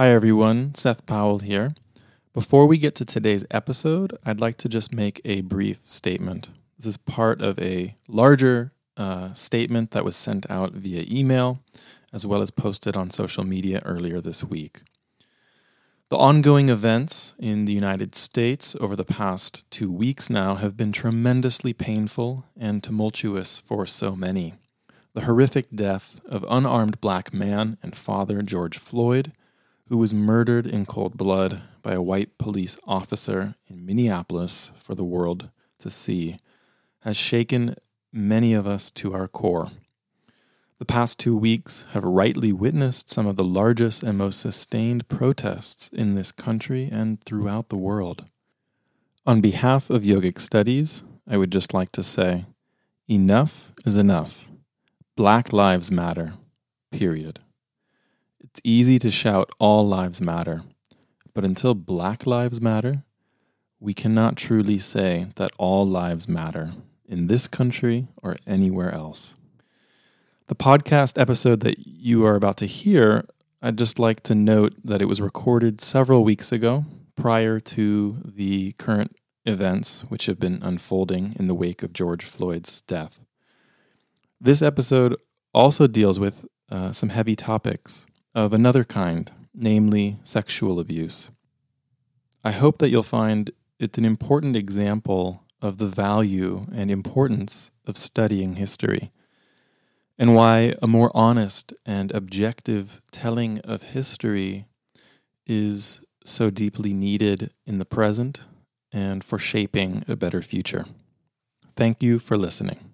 Hi, everyone. Seth Powell here. Before we get to today's episode, I'd like to just make a brief statement. This is part of a larger uh, statement that was sent out via email, as well as posted on social media earlier this week. The ongoing events in the United States over the past two weeks now have been tremendously painful and tumultuous for so many. The horrific death of unarmed black man and father George Floyd, who was murdered in cold blood by a white police officer in Minneapolis for the world to see, has shaken many of us to our core. The past two weeks have rightly witnessed some of the largest and most sustained protests in this country and throughout the world. On behalf of Yogic Studies, I would just like to say enough is enough. Black Lives Matter, period. It's easy to shout all lives matter, but until Black Lives Matter, we cannot truly say that all lives matter in this country or anywhere else. The podcast episode that you are about to hear, I'd just like to note that it was recorded several weeks ago prior to the current events which have been unfolding in the wake of George Floyd's death. This episode also deals with uh, some heavy topics of another kind, namely sexual abuse. I hope that you'll find it's an important example of the value and importance of studying history and why a more honest and objective telling of history is so deeply needed in the present and for shaping a better future. Thank you for listening.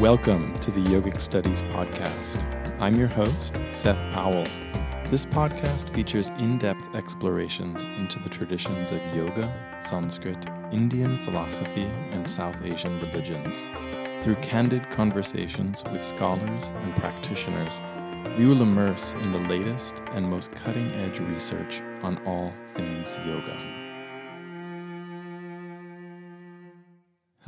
Welcome to the Yogic Studies Podcast. I'm your host, Seth Powell. This podcast features in depth explorations into the traditions of yoga, Sanskrit, Indian philosophy, and South Asian religions. Through candid conversations with scholars and practitioners, we will immerse in the latest and most cutting edge research on all things yoga.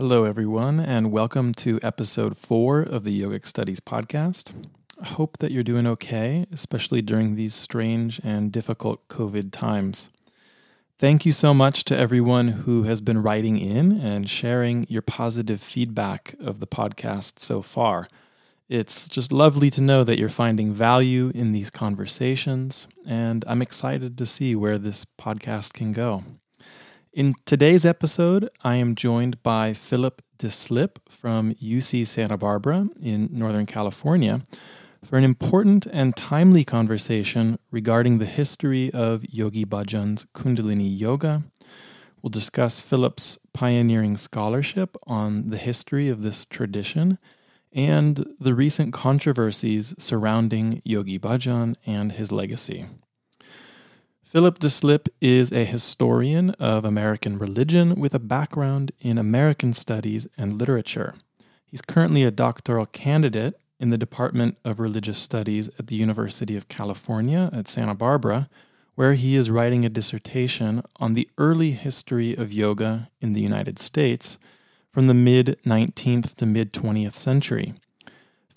Hello, everyone, and welcome to episode four of the Yogic Studies podcast. I hope that you're doing okay, especially during these strange and difficult COVID times. Thank you so much to everyone who has been writing in and sharing your positive feedback of the podcast so far. It's just lovely to know that you're finding value in these conversations, and I'm excited to see where this podcast can go. In today's episode, I am joined by Philip Deslippe from UC Santa Barbara in Northern California for an important and timely conversation regarding the history of Yogi Bhajan's Kundalini Yoga. We'll discuss Philip's pioneering scholarship on the history of this tradition and the recent controversies surrounding Yogi Bhajan and his legacy. Philip Deslippe is a historian of American religion with a background in American studies and literature. He's currently a doctoral candidate in the Department of Religious Studies at the University of California at Santa Barbara, where he is writing a dissertation on the early history of yoga in the United States from the mid 19th to mid 20th century.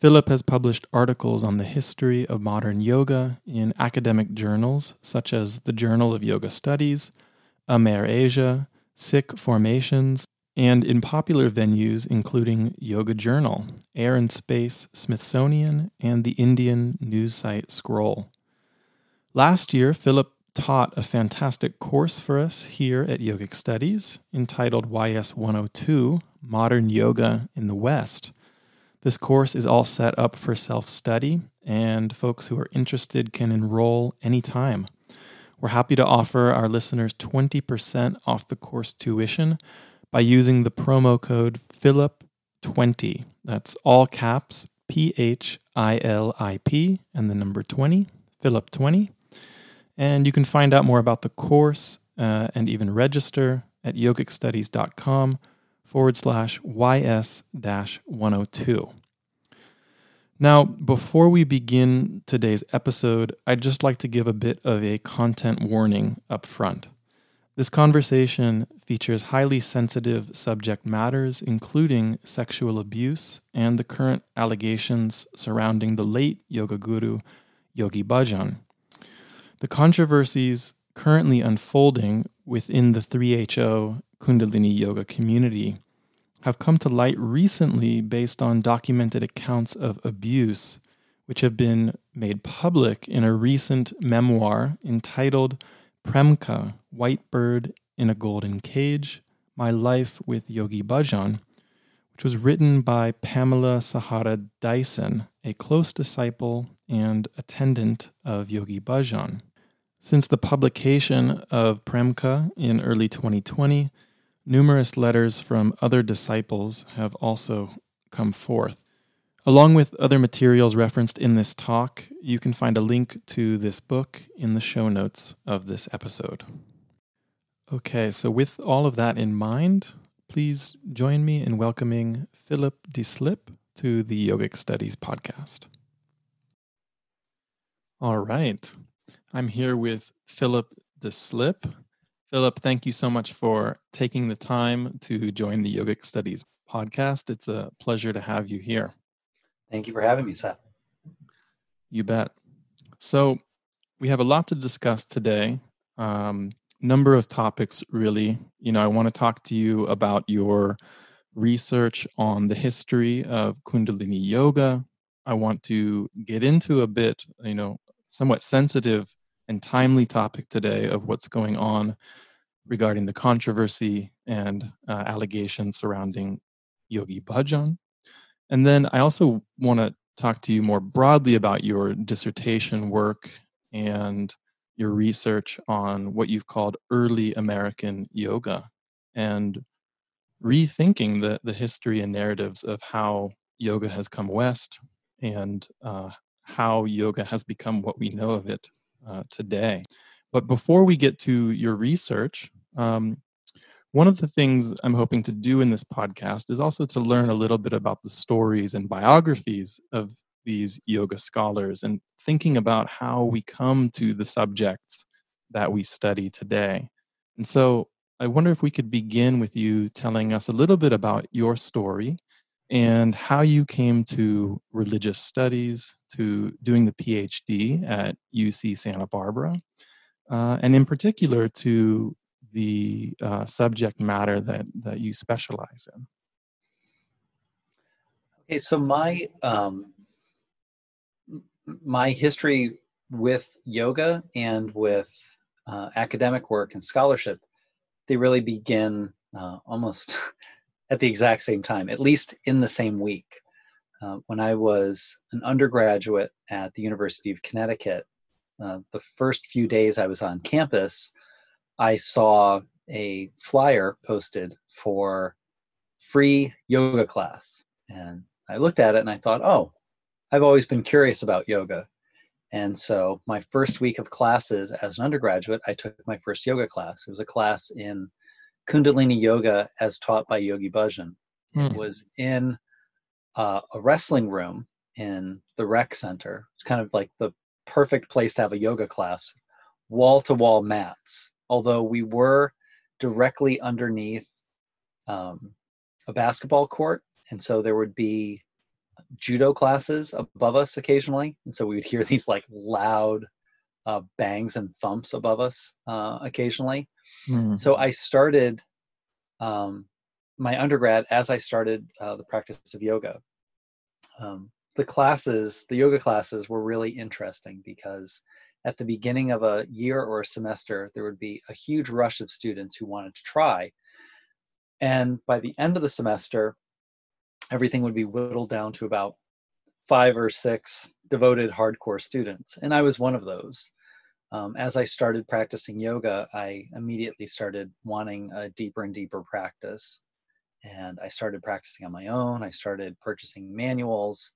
Philip has published articles on the history of modern yoga in academic journals such as the Journal of Yoga Studies, Amerasia, Sikh Formations, and in popular venues including Yoga Journal, Air and Space, Smithsonian, and the Indian news site Scroll. Last year, Philip taught a fantastic course for us here at Yogic Studies entitled YS 102 Modern Yoga in the West. This course is all set up for self study, and folks who are interested can enroll anytime. We're happy to offer our listeners 20% off the course tuition by using the promo code PHILIP20. That's all caps P H I L I P and the number 20, Philip20. And you can find out more about the course uh, and even register at yogicstudies.com forward slash YS 102. Now, before we begin today's episode, I'd just like to give a bit of a content warning up front. This conversation features highly sensitive subject matters, including sexual abuse and the current allegations surrounding the late yoga guru Yogi Bhajan. The controversies currently unfolding within the 3HO Kundalini Yoga community have come to light recently based on documented accounts of abuse, which have been made public in a recent memoir entitled Premka White Bird in a Golden Cage My Life with Yogi Bhajan, which was written by Pamela Sahara Dyson, a close disciple and attendant of Yogi Bhajan. Since the publication of Premka in early 2020, numerous letters from other disciples have also come forth. Along with other materials referenced in this talk, you can find a link to this book in the show notes of this episode. Okay, so with all of that in mind, please join me in welcoming Philip Deslippe to the Yogic Studies podcast. All right. I'm here with Philip Deslippe. Philip, thank you so much for taking the time to join the Yogic Studies podcast. It's a pleasure to have you here. Thank you for having me, Seth. You bet. So, we have a lot to discuss today. Um, number of topics, really. You know, I want to talk to you about your research on the history of Kundalini Yoga. I want to get into a bit, you know, somewhat sensitive and timely topic today of what's going on regarding the controversy and uh, allegations surrounding Yogi Bhajan. And then I also want to talk to you more broadly about your dissertation work and your research on what you've called early American yoga and rethinking the, the history and narratives of how yoga has come west and uh, how yoga has become what we know of it uh, today. But before we get to your research, um, one of the things I'm hoping to do in this podcast is also to learn a little bit about the stories and biographies of these yoga scholars and thinking about how we come to the subjects that we study today. And so I wonder if we could begin with you telling us a little bit about your story and how you came to religious studies, to doing the PhD at UC Santa Barbara, uh, and in particular to the uh, subject matter that, that you specialize in. Okay, so my um, my history with yoga and with uh, academic work and scholarship, they really begin uh, almost at the exact same time, at least in the same week. Uh, when I was an undergraduate at the University of Connecticut, uh, the first few days I was on campus, I saw a flyer posted for free yoga class. And I looked at it and I thought, oh, I've always been curious about yoga. And so my first week of classes as an undergraduate, I took my first yoga class. It was a class in Kundalini Yoga as taught by Yogi Bhajan. Hmm. It was in uh, a wrestling room in the rec center. It's kind of like the perfect place to have a yoga class, wall to wall mats. Although we were directly underneath um, a basketball court, and so there would be judo classes above us occasionally, and so we would hear these like loud uh, bangs and thumps above us uh, occasionally. Mm. So I started um, my undergrad as I started uh, the practice of yoga. Um, the classes, the yoga classes, were really interesting because at the beginning of a year or a semester, there would be a huge rush of students who wanted to try. And by the end of the semester, everything would be whittled down to about five or six devoted hardcore students. And I was one of those. Um, as I started practicing yoga, I immediately started wanting a deeper and deeper practice. And I started practicing on my own. I started purchasing manuals.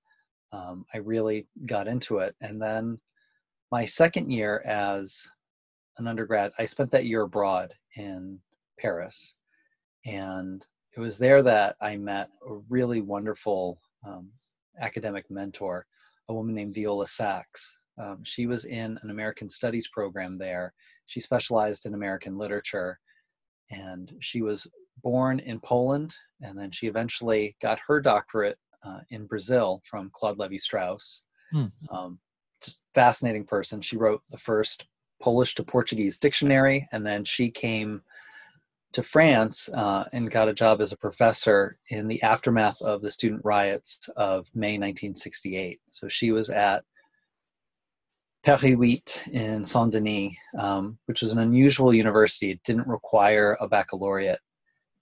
Um, I really got into it. And then my second year as an undergrad, I spent that year abroad in Paris. And it was there that I met a really wonderful um, academic mentor, a woman named Viola Sachs. Um, she was in an American Studies program there. She specialized in American literature. And she was born in Poland, and then she eventually got her doctorate uh, in Brazil from Claude Levi Strauss. Hmm. Um, just fascinating person. She wrote the first Polish to Portuguese dictionary, and then she came to France uh, and got a job as a professor in the aftermath of the student riots of May 1968. So she was at 8 in Saint Denis, um, which was an unusual university. It didn't require a baccalaureate.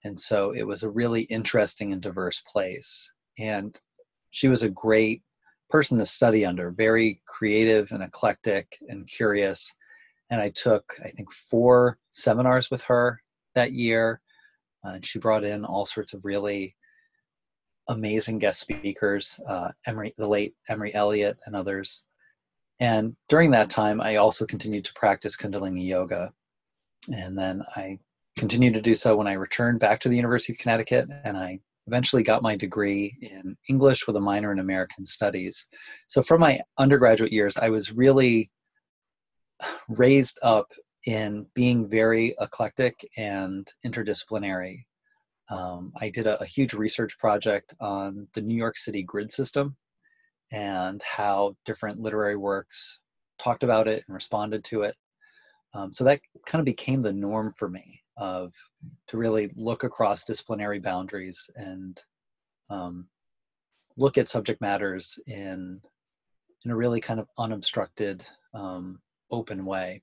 And so it was a really interesting and diverse place. And she was a great person to study under, very creative and eclectic and curious. And I took, I think, four seminars with her that year. Uh, and she brought in all sorts of really amazing guest speakers, uh, Emory, the late Emory Elliott, and others. And during that time, I also continued to practice Kundalini yoga. And then I continued to do so when I returned back to the University of Connecticut, and I eventually got my degree in English with a minor in American Studies. So, from my undergraduate years, I was really raised up in being very eclectic and interdisciplinary. Um, I did a, a, huge research project on the New York City grid system and how different literary works talked about it and responded to it. Um, so that kind of became the norm for me of to really look across disciplinary boundaries and um, look at subject matters in in a really kind of unobstructed, um, open way.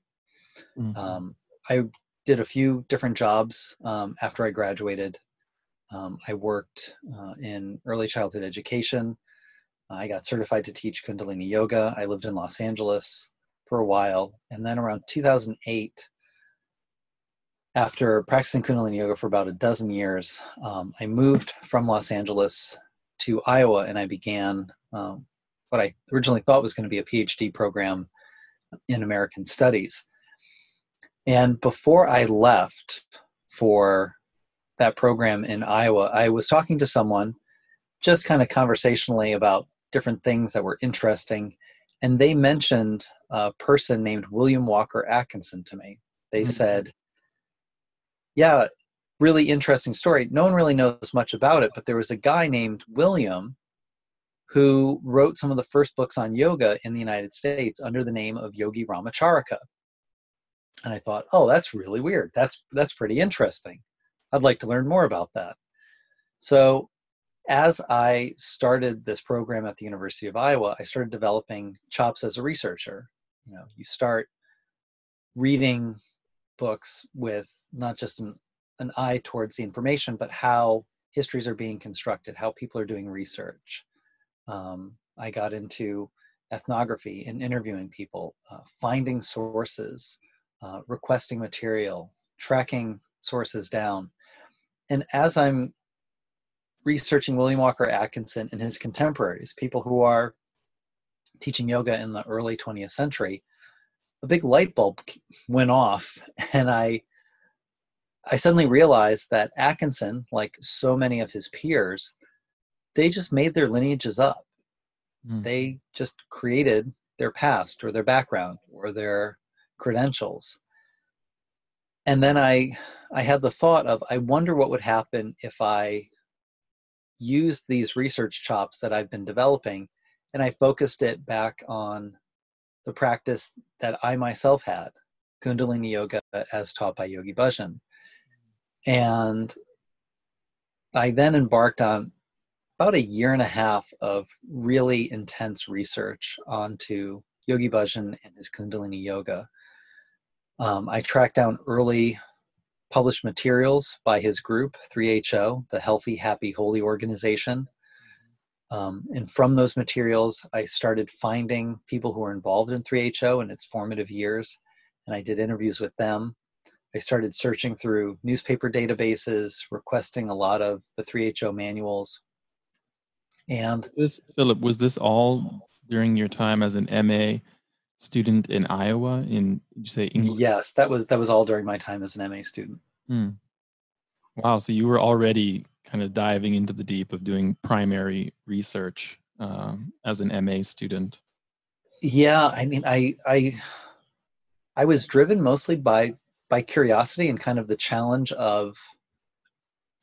Mm-hmm. Um, I did a few different jobs um, after I graduated. Um, I worked uh, in early childhood education. I got certified to teach Kundalini yoga. I lived in Los Angeles for a while. And then around 2008, after practicing Kundalini yoga for about a dozen years, um, I moved from Los Angeles to Iowa and I began um, what I originally thought was going to be a PhD program in American Studies. And before I left for that program in Iowa, I was talking to someone just kind of conversationally about different things that were interesting. And they mentioned a person named William Walker Atkinson to me. They mm-hmm. said, Yeah, really interesting story. No one really knows much about it, but there was a guy named William who wrote some of the first books on yoga in the United States under the name of Yogi Ramacharaka and I thought, oh, that's really weird. That's that's pretty interesting. I'd like to learn more about that. So as I started this program at the University of Iowa, I started developing chops as a researcher. You know, you start reading books with not just an, an eye towards the information, but how histories are being constructed, how people are doing research. Um, I got into ethnography and interviewing people, uh, finding sources, uh, requesting material, tracking sources down. And as I'm researching William Walker Atkinson and his contemporaries, people who are teaching yoga in the early 20th century, a big light bulb went off, and I I suddenly realized that Atkinson, like so many of his peers, they just made their lineages up. Mm. They just created their past or their background or their credentials and then i i had the thought of i wonder what would happen if i used these research chops that i've been developing and i focused it back on the practice that i myself had kundalini yoga as taught by yogi bhajan. And i then embarked on about a year and a half of really intense research onto yogi bhajan and his kundalini yoga. Um, I tracked down early published materials by his group, 3HO, the Healthy, Happy, Holy organization. Um, and from those materials, I started finding people who were involved in 3HO in its formative years, and I did interviews with them. I started searching through newspaper databases, requesting a lot of the 3HO manuals. And this, Philip, was this all during your time as an MA student in Iowa in you say English? Yes, that was that was all during my time as an MA student. Hmm. Wow, so you were already kind of diving into the deep of doing primary research um, as an MA student. Yeah, I mean, I I I was driven mostly by by curiosity and kind of the challenge of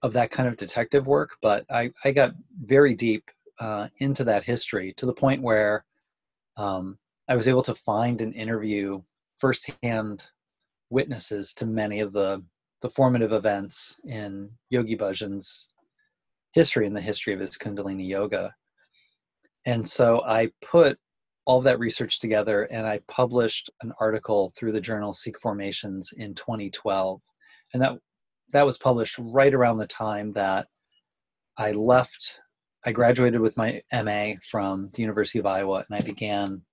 of that kind of detective work, but I I got very deep uh, into that history to the point where um, I was able to find and interview firsthand witnesses to many of the the formative events in Yogi Bhajan's history and the history of his Kundalini yoga. And so I put all that research together and I published an article through the journal Sikh Formations in 2012. And that that was published right around the time that I left I graduated with my MA from the University of Iowa and I began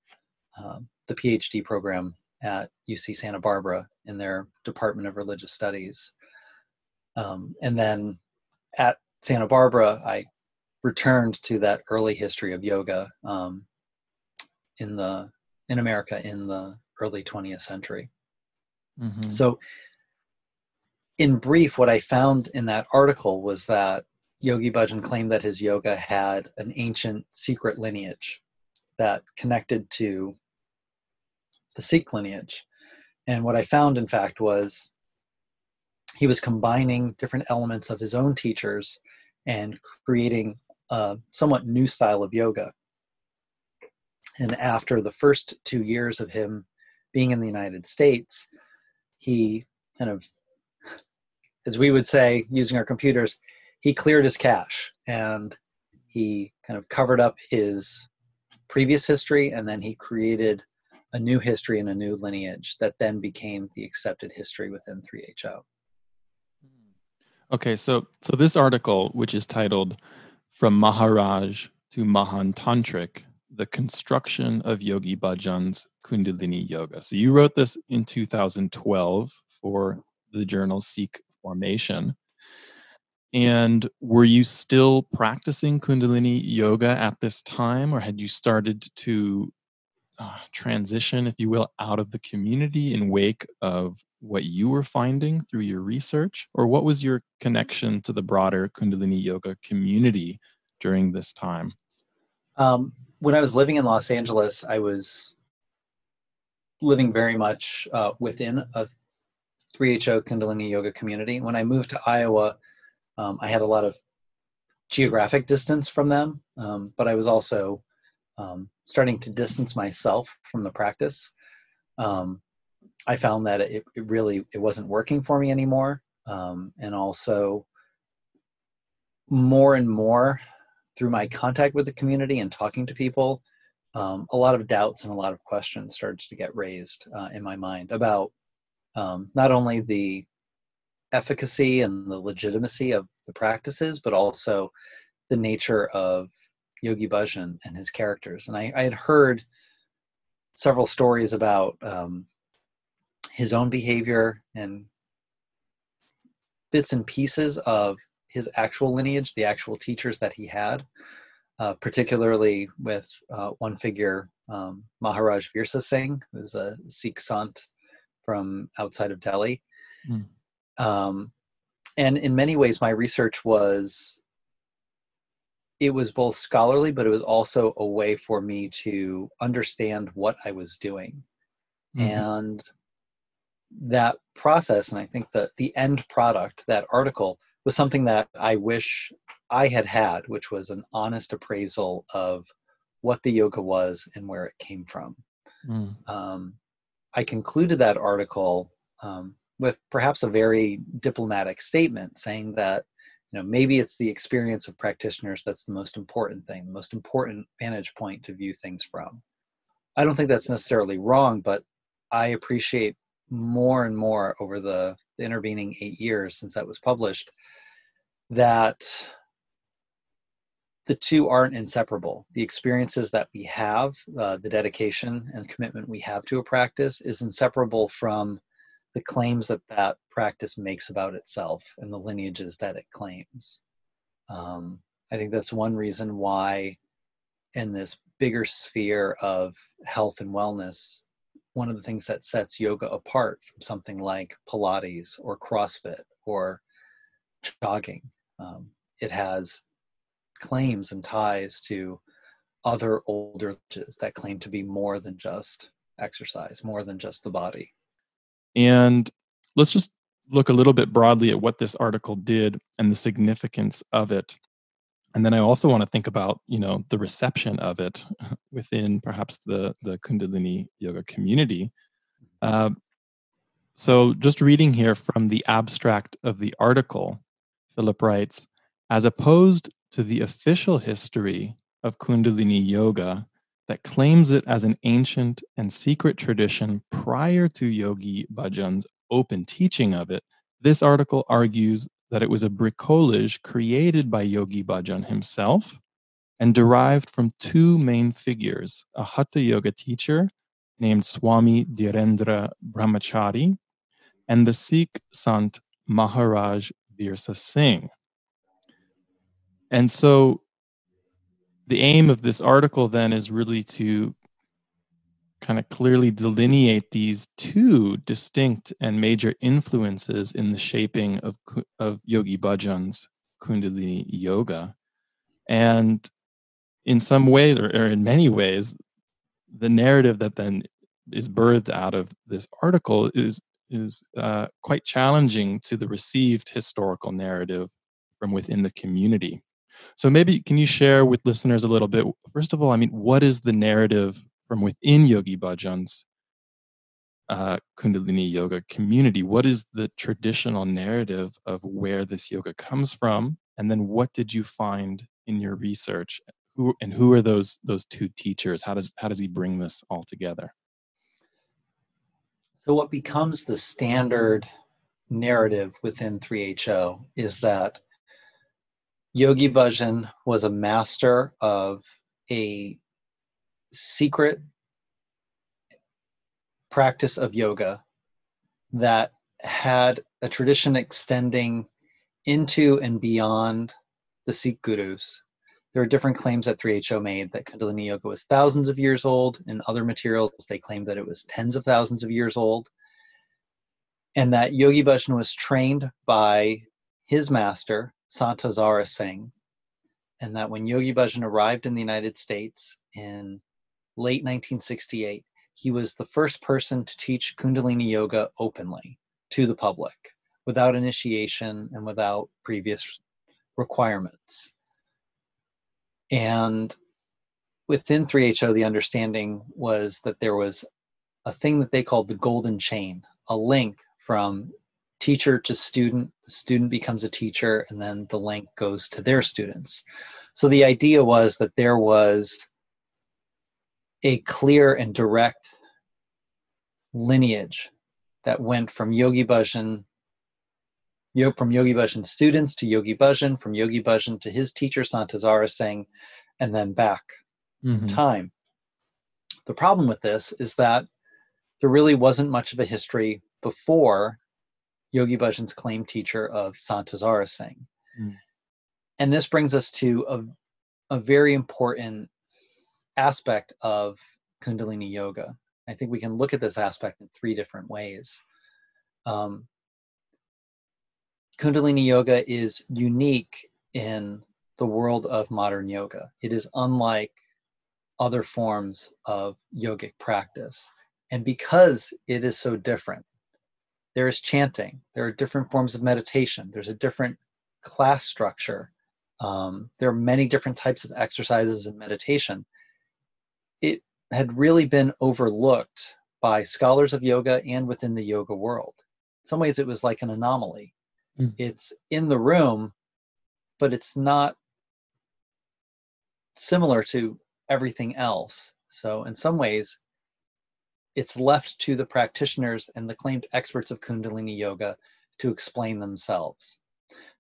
uh, the PhD program at UC Santa Barbara in their Department of Religious Studies. Um, and then at Santa Barbara, I returned to that early history of yoga um, in the in America in the early 20th century. Mm-hmm. So, in brief, what I found in that article was that Yogi Bhajan claimed that his yoga had an ancient secret lineage that connected to the Sikh lineage. And what I found, in fact, was he was combining different elements of his own teachers and creating a somewhat new style of yoga. And after the first two years of him being in the United States, he kind of, as we would say using our computers, he cleared his cache and he kind of covered up his previous history and then he created a new history and a new lineage that then became the accepted history within 3HO. Okay, so so this article, which is titled "From Maharaj to Mahan Tantric: The Construction of Yogi Bhajan's Kundalini Yoga." So you wrote this in 2012 for the journal Sikh Formation. And were you still practicing Kundalini yoga at this time, or had you started to uh, transition, if you will, out of the community in wake of what you were finding through your research? Or what was your connection to the broader Kundalini yoga community during this time? Um, when I was living in Los Angeles, I was living very much uh, within a 3HO Kundalini yoga community. When I moved to Iowa, um, I had a lot of geographic distance from them, um, but I was also um, starting to distance myself from the practice. Um, I found that it, it, really it wasn't working for me anymore, um, and also more and more through my contact with the community and talking to people, um, a lot of doubts and a lot of questions started to get raised uh, in my mind about not only the efficacy and the legitimacy of the practices, but also the nature of Yogi Bhajan and his characters. And I, I had heard several stories about um, his own behavior and bits and pieces of his actual lineage, the actual teachers that he had, uh, particularly with uh, one figure, um, Maharaj Virsa Singh, who's a Sikh sant from outside of Delhi. Mm. Um, and in many ways, my research was it was both scholarly, but it was also a way for me to understand what I was doing. Mm-hmm. And that process, and I think that the end product, that article, was something that I wish I had had, which was an honest appraisal of what the yoga was and where it came from. Mm. Um, I concluded that article um, with perhaps a very diplomatic statement saying that you know maybe it's the experience of practitioners that's the most important thing the most important vantage point to view things from i don't think that's necessarily wrong but i appreciate more and more over the, the intervening eight years since that was published that the two aren't inseparable. The experiences that we have, uh, the dedication and commitment we have to a practice, is inseparable from the claims that that practice makes about itself and the lineages that it claims. Um, I think that's one reason why, in this bigger sphere of health and wellness, one of the things that sets yoga apart from something like Pilates or CrossFit or jogging, um, it has claims and ties to other older that claim to be more than just exercise, more than just the body. And let's just look a little bit broadly at what this article did and the significance of it. and then I also want to think about you know the reception of it within perhaps the the Kundalini yoga community. Uh, so just reading here from the abstract of the article, Philip writes, as opposed to the official history of Kundalini yoga that claims it as an ancient and secret tradition prior to Yogi Bhajan's open teaching of it, this article argues that it was a bricolage created by Yogi Bhajan himself and derived from two main figures a Hatha Yoga teacher named Swami Dhirendra Brahmachari and the Sikh Sant Maharaj Virsa Singh. And so the aim of this article then is really to kind of clearly delineate these two distinct and major influences in the shaping of, of Yogi Bhajan's Kundalini yoga. And in some ways, or, or in many ways, the narrative that then is birthed out of this article is is uh, quite challenging to the received historical narrative from within the community. So maybe can you share with listeners a little bit? First of all, I mean, what is the narrative from within Yogi Bhajan's uh, Kundalini yoga community. What is the traditional narrative of where this yoga comes from? And then what did you find in your research? Who and who are those those two teachers? How does how does he bring this all together? So what becomes the standard narrative within 3HO is that Yogi Bhajan was a master of a secret practice of yoga that had a tradition extending into and beyond the Sikh gurus. There are different claims that 3HO made that Kundalini Yoga was thousands of years old. In other materials, they claimed that it was tens of thousands of years old. And that Yogi Bhajan was trained by his master, Sant Hazara Singh. And that when Yogi Bhajan arrived in the United States in late 1968, he was the first person to teach Kundalini Yoga openly to the public without initiation and without previous requirements. And within 3HO, the understanding was that there was a thing that they called the golden chain, a link from teacher to student. The student becomes a teacher, and then the link goes to their students. So the idea was that there was a clear and direct lineage that went from Yogi Bhajan, from Yogi Bhajan students to Yogi Bhajan, from Yogi Bhajan to his teacher Sant Hazara Singh, and then back mm-hmm. time. The problem with this is that there really wasn't much of a history before Yogi Bhajan's claimed teacher of Sant Hazara Singh. Mm. And this brings us to a, a very important aspect of Kundalini Yoga. I think we can look at this aspect in three different ways. Um, Kundalini Yoga is unique in the world of modern yoga. It is unlike other forms of yogic practice. And because it is so different, there is chanting, there are different forms of meditation, there's a different class structure, um, there are many different types of exercises and meditation it had really been overlooked by scholars of yoga and within the yoga world. In some ways, it was like an anomaly. Mm. It's in the room, but it's not similar to everything else. So, in some ways, it's left to the practitioners and the claimed experts of Kundalini Yoga to explain themselves.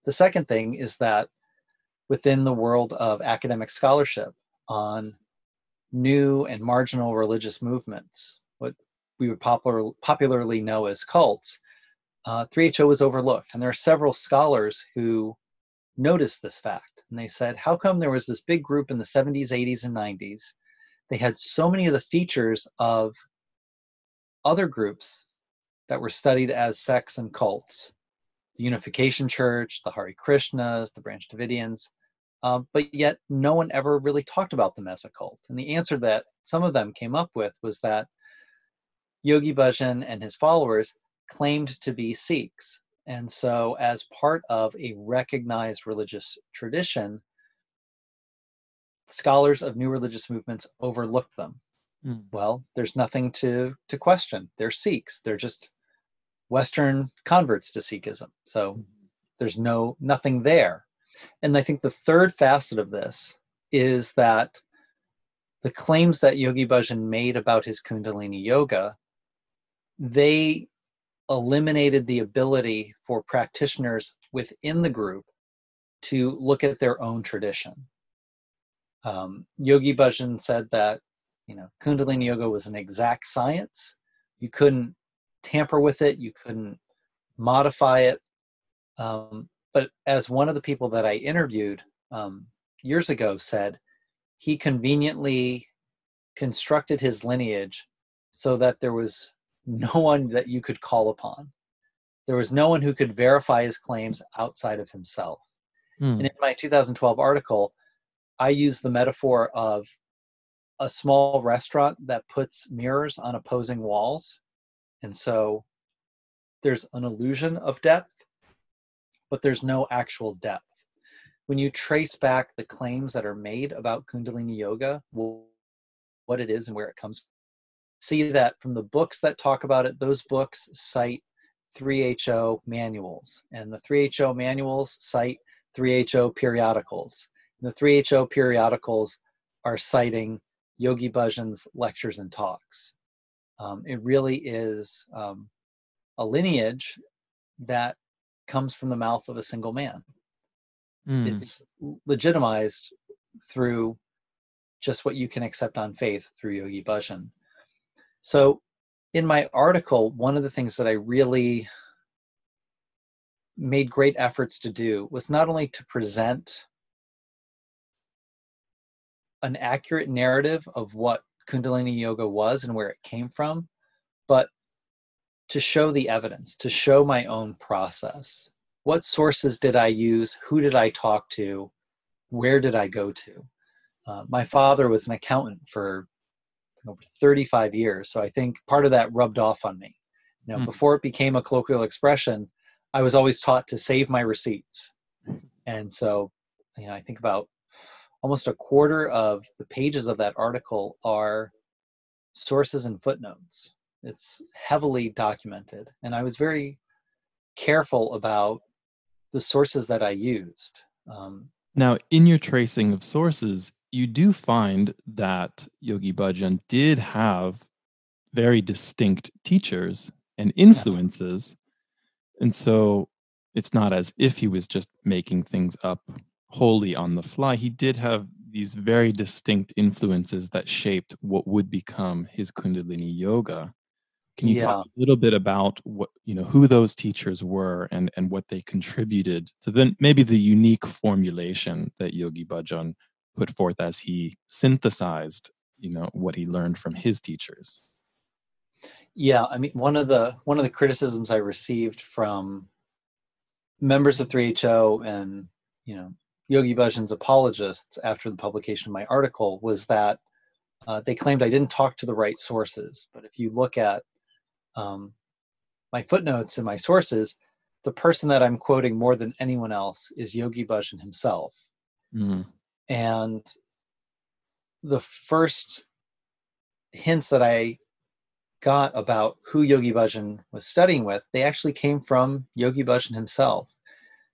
The second thing is that within the world of academic scholarship on new and marginal religious movements, what we would popular, popularly know as cults, uh, 3HO was overlooked. And there are several scholars who noticed this fact. And they said, how come there was this big group in the 70s, 80s, and 90s? They had so many of the features of other groups that were studied as sects and cults the Unification Church, the Hare Krishnas, the Branch Davidians. Um, but yet no one ever really talked about them as a cult. And the answer that some of them came up with was that Yogi Bhajan and his followers claimed to be Sikhs. And so, as part of a recognized religious tradition, scholars of new religious movements overlooked them. Mm. Well, there's nothing to to question. They're Sikhs. They're just Western converts to Sikhism. So mm. there's no nothing there. And I think the third facet of this is that the claims that Yogi Bhajan made about his Kundalini yoga, they eliminated the ability for practitioners within the group to look at their own tradition. Um, Yogi Bhajan said that you know Kundalini yoga was an exact science. You couldn't tamper with it. You couldn't modify it. Um, but as one of the people that I interviewed um, years ago said, he conveniently constructed his lineage so that there was no one that you could call upon. There was no one who could verify his claims outside of himself. Mm. And in my 2012 article, I use the metaphor of a small restaurant that puts mirrors on opposing walls. And so there's an illusion of depth, but there's no actual depth. When you trace back the claims that are made about Kundalini Yoga, what it is and where it comes, see that from the books that talk about it, those books cite 3HO manuals, and the 3HO manuals cite 3HO periodicals. And the 3HO periodicals are citing Yogi Bhajan's lectures and talks. Um, it really is um, a lineage that comes from the mouth of a single man. Mm. It's legitimized through just what you can accept on faith through Yogi Bhajan. So, in my article, one of the things that I really made great efforts to do was not only to present an accurate narrative of what Kundalini Yoga was and where it came from, but to show the evidence, to show my own process. What sources did I use? Who did I talk to? Where did I go to? Uh, my father was an accountant for over 35 years, so I think part of that rubbed off on me. You know, mm. before it became a colloquial expression, I was always taught to save my receipts, and so you know, I think about almost a quarter of the pages of that article are sources and footnotes. It's heavily documented. And I was very careful about the sources that I used. Um, now, in your tracing of sources, you do find that Yogi Bhajan did have very distinct teachers and influences. Yeah. And so it's not as if he was just making things up wholly on the fly. He did have these very distinct influences that shaped what would become his Kundalini yoga. Can you yeah. talk a little bit about what you know who those teachers were and and what they contributed to then maybe the unique formulation that Yogi Bhajan put forth as he synthesized you know what he learned from his teachers? Yeah, I mean one of the one of the criticisms I received from members of 3HO and you know Yogi Bhajan's apologists after the publication of my article was that uh, they claimed I didn't talk to the right sources. But if you look at um, my footnotes and my sources, the person that I'm quoting more than anyone else is Yogi Bhajan himself. Mm. And the first hints that I got about who Yogi Bhajan was studying with, they actually came from Yogi Bhajan himself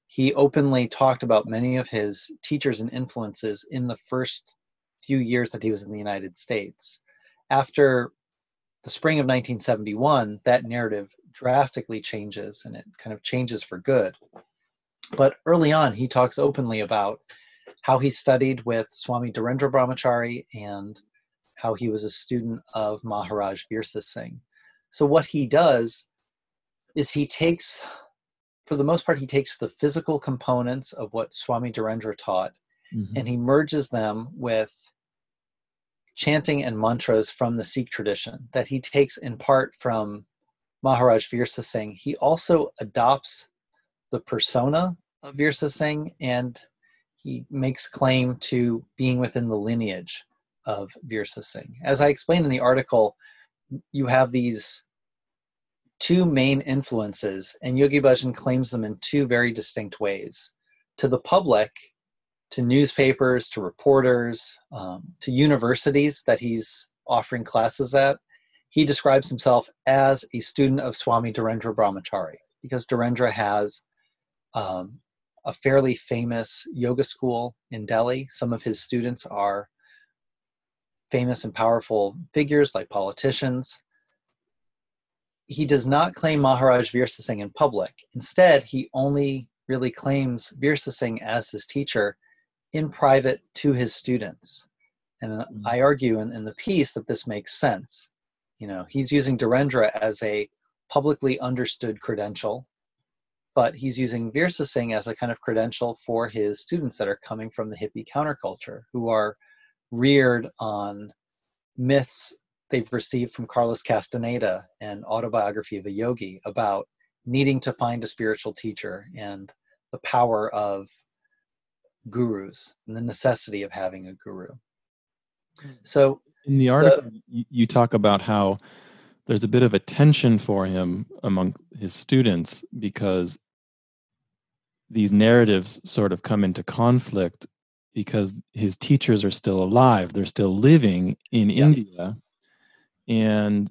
he openly talked about many of his teachers and influences in the first few years that he was in the United States. After the spring of 1971, that narrative drastically changes and it kind of changes for good. But early on, he talks openly about how he studied with Swami Dhirendra Brahmachari and how he was a student of Maharaj Virsa Singh. So, what he does is he takes for the most part, he takes the physical components of what Swami Dhirendra taught mm-hmm. and he merges them with chanting and mantras from the Sikh tradition that he takes in part from Maharaj Virsa Singh. He also adopts the persona of Virsa Singh and he makes claim to being within the lineage of Virsa Singh. As I explained in the article, you have these two main influences, and Yogi Bhajan claims them in two very distinct ways. To the public, to newspapers, to reporters, um, to universities that he's offering classes at. He describes himself as a student of Swami Dhirendra Brahmachari because Dhirendra has um, a fairly famous yoga school in Delhi. Some of his students are famous and powerful figures like politicians. He does not claim Maharaj Virsa Singh in public. Instead, he only really claims Virsa Singh as his teacher in private to his students. And mm-hmm. I argue in, in the piece that this makes sense. You know, he's using Dhirendra as a publicly understood credential, but he's using Virsa Singh as a kind of credential for his students that are coming from the hippie counterculture, who are reared on myths they've received from Carlos Castaneda and Autobiography of a Yogi about needing to find a spiritual teacher and the power of gurus and the necessity of having a guru. Hmm. So in the article, the, you talk about how there's a bit of a tension for him among his students because these narratives sort of come into conflict because his teachers are still alive they're still living in india and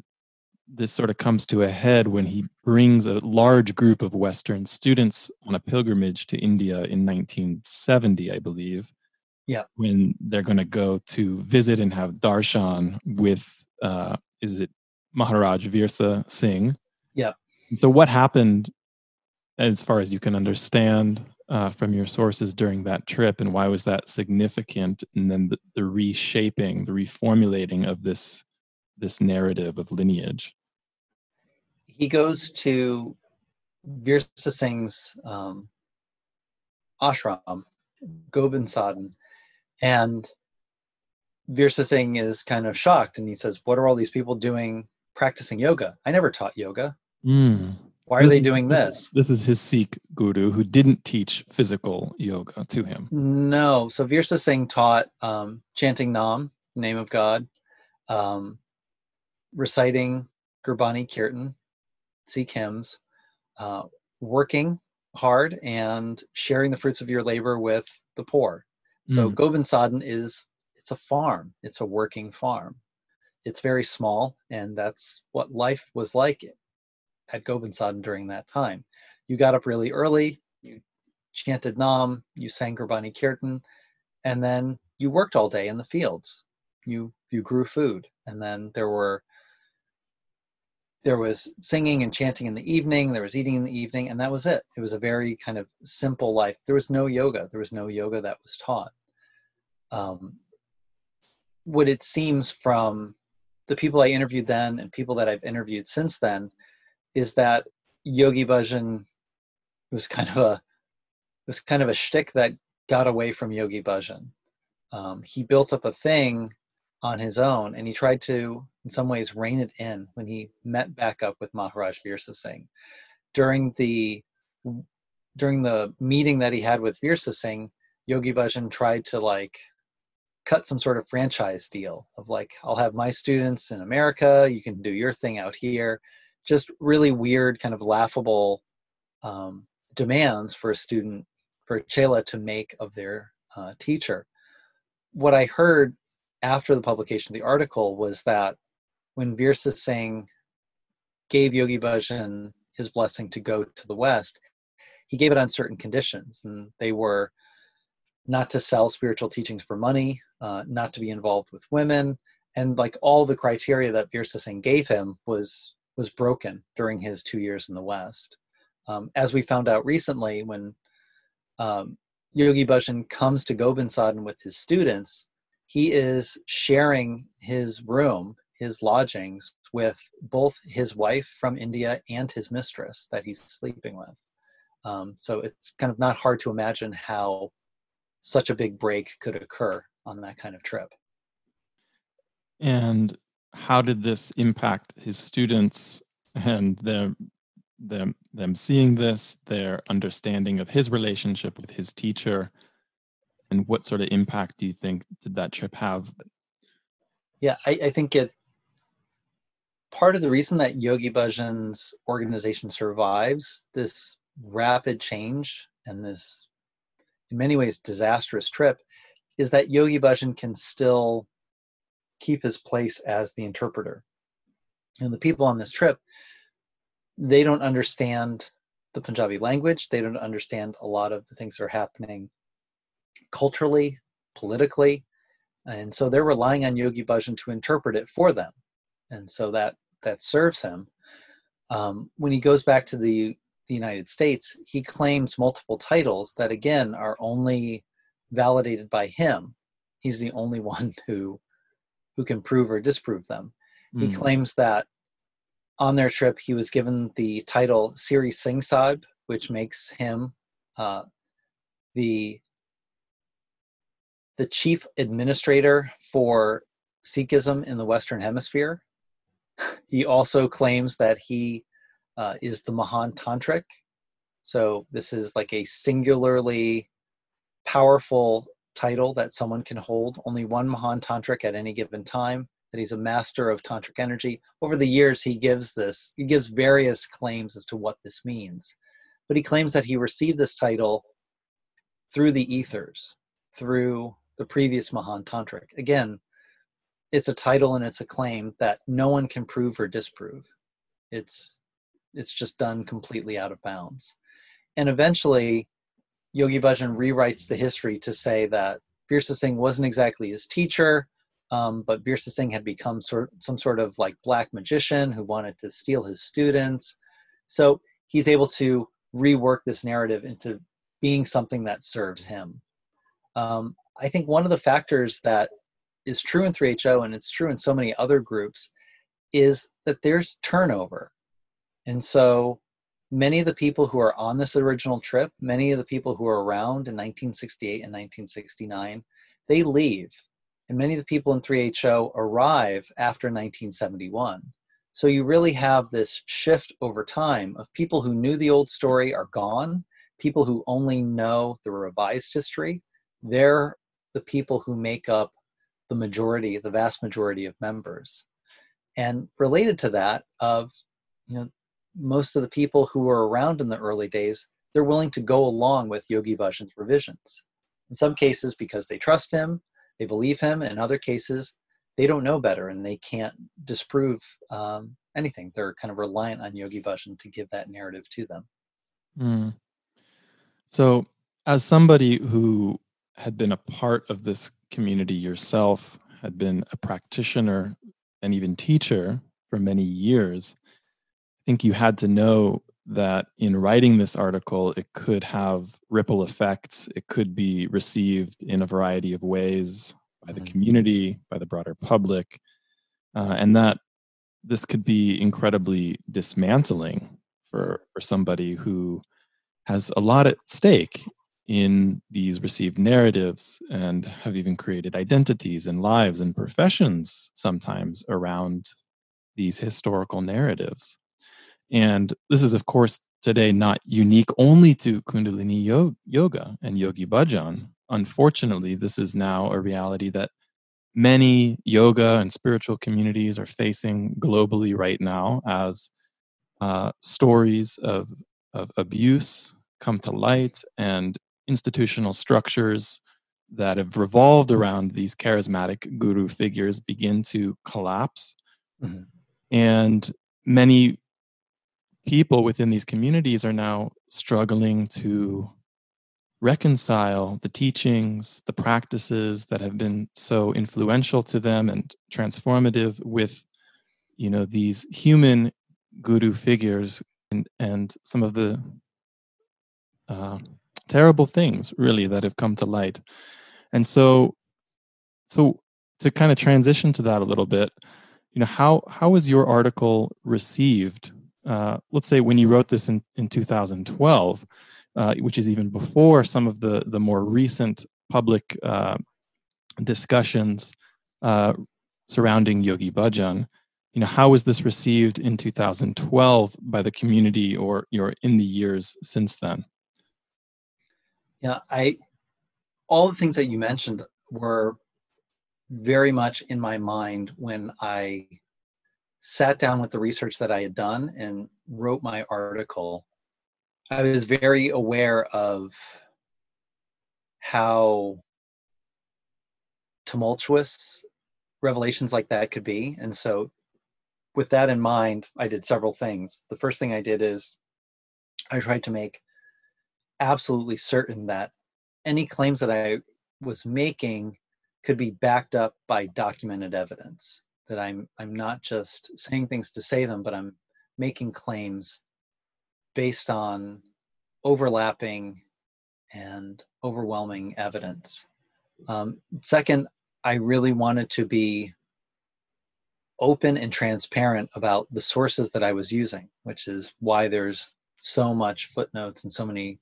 this sort of comes to a head when he brings a large group of western students on a pilgrimage to india in 1970 i believe yeah. when they're going to go to visit and have darshan with uh is it maharaj virsa singh? Yeah. So what happened as far as you can understand uh, from your sources during that trip and why was that significant and then the, the reshaping the reformulating of this this narrative of lineage he goes to Virsa Singh's um, ashram, Gobind Sadhan, and Virsa Singh is kind of shocked and he says, What are all these people doing practicing yoga? I never taught yoga. Mm. Why are they doing this? This is his Sikh guru who didn't teach physical yoga to him. No. So Virsa Singh taught um, chanting Nam, name of God, um, reciting Gurbani Kirtan, Sikh hymns, uh, working hard and sharing the fruits of your labor with the poor. So mm. Gobind Sadhan is it's a farm. It's a working farm. It's very small, and that's what life was like at Gobind Sadhan during that time. You got up really early, you chanted Nam, you sang Gurbani Kirtan, and then you worked all day in the fields. You you grew food, and then there were there was singing and chanting in the evening there was eating in the evening and that was it. It was a very kind of simple life. There was no yoga. There was no yoga that was taught. Um, what it seems from the people i interviewed then and people that i've interviewed since then is that Yogi Bhajan was kind of a was kind of a shtick that got away from Yogi Bhajan. Um, he built up a thing on his own, and he tried to, in some ways, rein it in when he met back up with Maharaj Virsa Singh during the during the meeting that he had with Virsa Singh. Yogi Bhajan tried to like cut some sort of franchise deal of like, I'll have my students in America, you can do your thing out here just really weird, kind of laughable um, demands for a student, for chela to make of their uh, teacher. What I heard after the publication of the article was that when Virsa Singh gave Yogi Bhajan his blessing to go to the West, he gave it on certain conditions, and they were not to sell spiritual teachings for money, uh, not to be involved with women, and like all the criteria that Virsa Singh gave him was was broken during his two years in the West. Um, as we found out recently, when um, Yogi Bhajan comes to Gobind Sadhan with his students, he is sharing his room, his lodgings, with both his wife from India and his mistress that he's sleeping with. Um, so it's kind of not hard to imagine how such a big break could occur on that kind of trip. And how did this impact his students and them them them seeing this their understanding of his relationship with his teacher and what sort of impact do you think did that trip have yeah i, I think it part of the reason that yogi bhajan's organization survives this rapid change and this in many ways disastrous trip is that Yogi Bhajan can still keep his place as the interpreter. And the people on this trip, they don't understand the Punjabi language. They don't understand a lot of the things that are happening culturally, politically. And so they're relying on Yogi Bhajan to interpret it for them. And so that that serves him. Um, when he goes back to the, the United States, he claims multiple titles that again are only validated by him. He's the only one who who can prove or disprove them. Mm. He hmm. claims that on their trip he was given the title Siri Singh Sahib, which makes him uh, the the chief administrator for Sikhism in the Western Hemisphere. He also claims that he uh, is the Mahan Tantric. So this is like a singularly powerful title that someone can hold. Only one Mahan Tantric at any given time. That he's a master of tantric energy. Over the years, he gives this. He gives various claims as to what this means, but he claims that he received this title through the ethers, through the previous Mahan Tantric. Again, it's a title and it's a claim that no one can prove or disprove. It's it's just done completely out of bounds. And eventually, Yogi Bhajan rewrites the history to say that Virsa Singh wasn't exactly his teacher, um, but Virsa Singh had become sort some sort of like black magician who wanted to steal his students. So he's able to rework this narrative into being something that serves him. Um, I think one of the factors that is true in 3HO and it's true in so many other groups is that there's turnover. And so many of the people who are on this original trip, many of the people who are around in 1968 and 1969, they leave. And many of the people in 3HO arrive after 1971. So you really have this shift over time of people who knew the old story are gone, people who only know the revised history. They're the people who make up the majority, the vast majority of members. And related to that, of you know, most of the people who were around in the early days, they're willing to go along with Yogi Bhajan's revisions. In some cases, because they trust him, they believe him. In other cases, they don't know better and they can't disprove um, anything. They're kind of reliant on Yogi Bhajan to give that narrative to them. Mm. So, as somebody who had been a part of this community yourself, had been a practitioner and even teacher for many years, I think you had to know that in writing this article, it could have ripple effects. It could be received in a variety of ways by the mm-hmm. community, by the broader public, uh, and that this could be incredibly dismantling for, for somebody who has a lot at stake in these received narratives and have even created identities and lives and professions sometimes around these historical narratives. And this is, of course, today not unique only to Kundalini Yoga and Yogi Bhajan. Unfortunately, this is now a reality that many yoga and spiritual communities are facing globally right now as uh, stories of, of abuse come to light and institutional structures that have revolved around these charismatic guru figures begin to collapse. Mm-hmm. And many people within these communities are now struggling to reconcile the teachings, the practices that have been so influential to them and transformative with, you know, these human guru figures and, and some of the uh, terrible things really that have come to light. And so so to kind of transition to that a little bit you know how how was your article received uh, let's say when you wrote this in, in 2012 uh, which is even before some of the the more recent public uh, discussions uh, surrounding yogi bhajan you know how was this received in 2012 by the community or or in the years since then yeah, I all the things that you mentioned were very much in my mind when I sat down with the research that I had done and wrote my article. I was very aware of how tumultuous revelations like that could be. And so, with that in mind, I did several things. The first thing I did is I tried to make absolutely certain that any claims that I was making could be backed up by documented evidence that i'm i'm not just saying things to say them but i'm making claims based on overlapping and overwhelming evidence. Um, second i really wanted to be open and transparent about the sources that i was using which is why there's so much footnotes and so many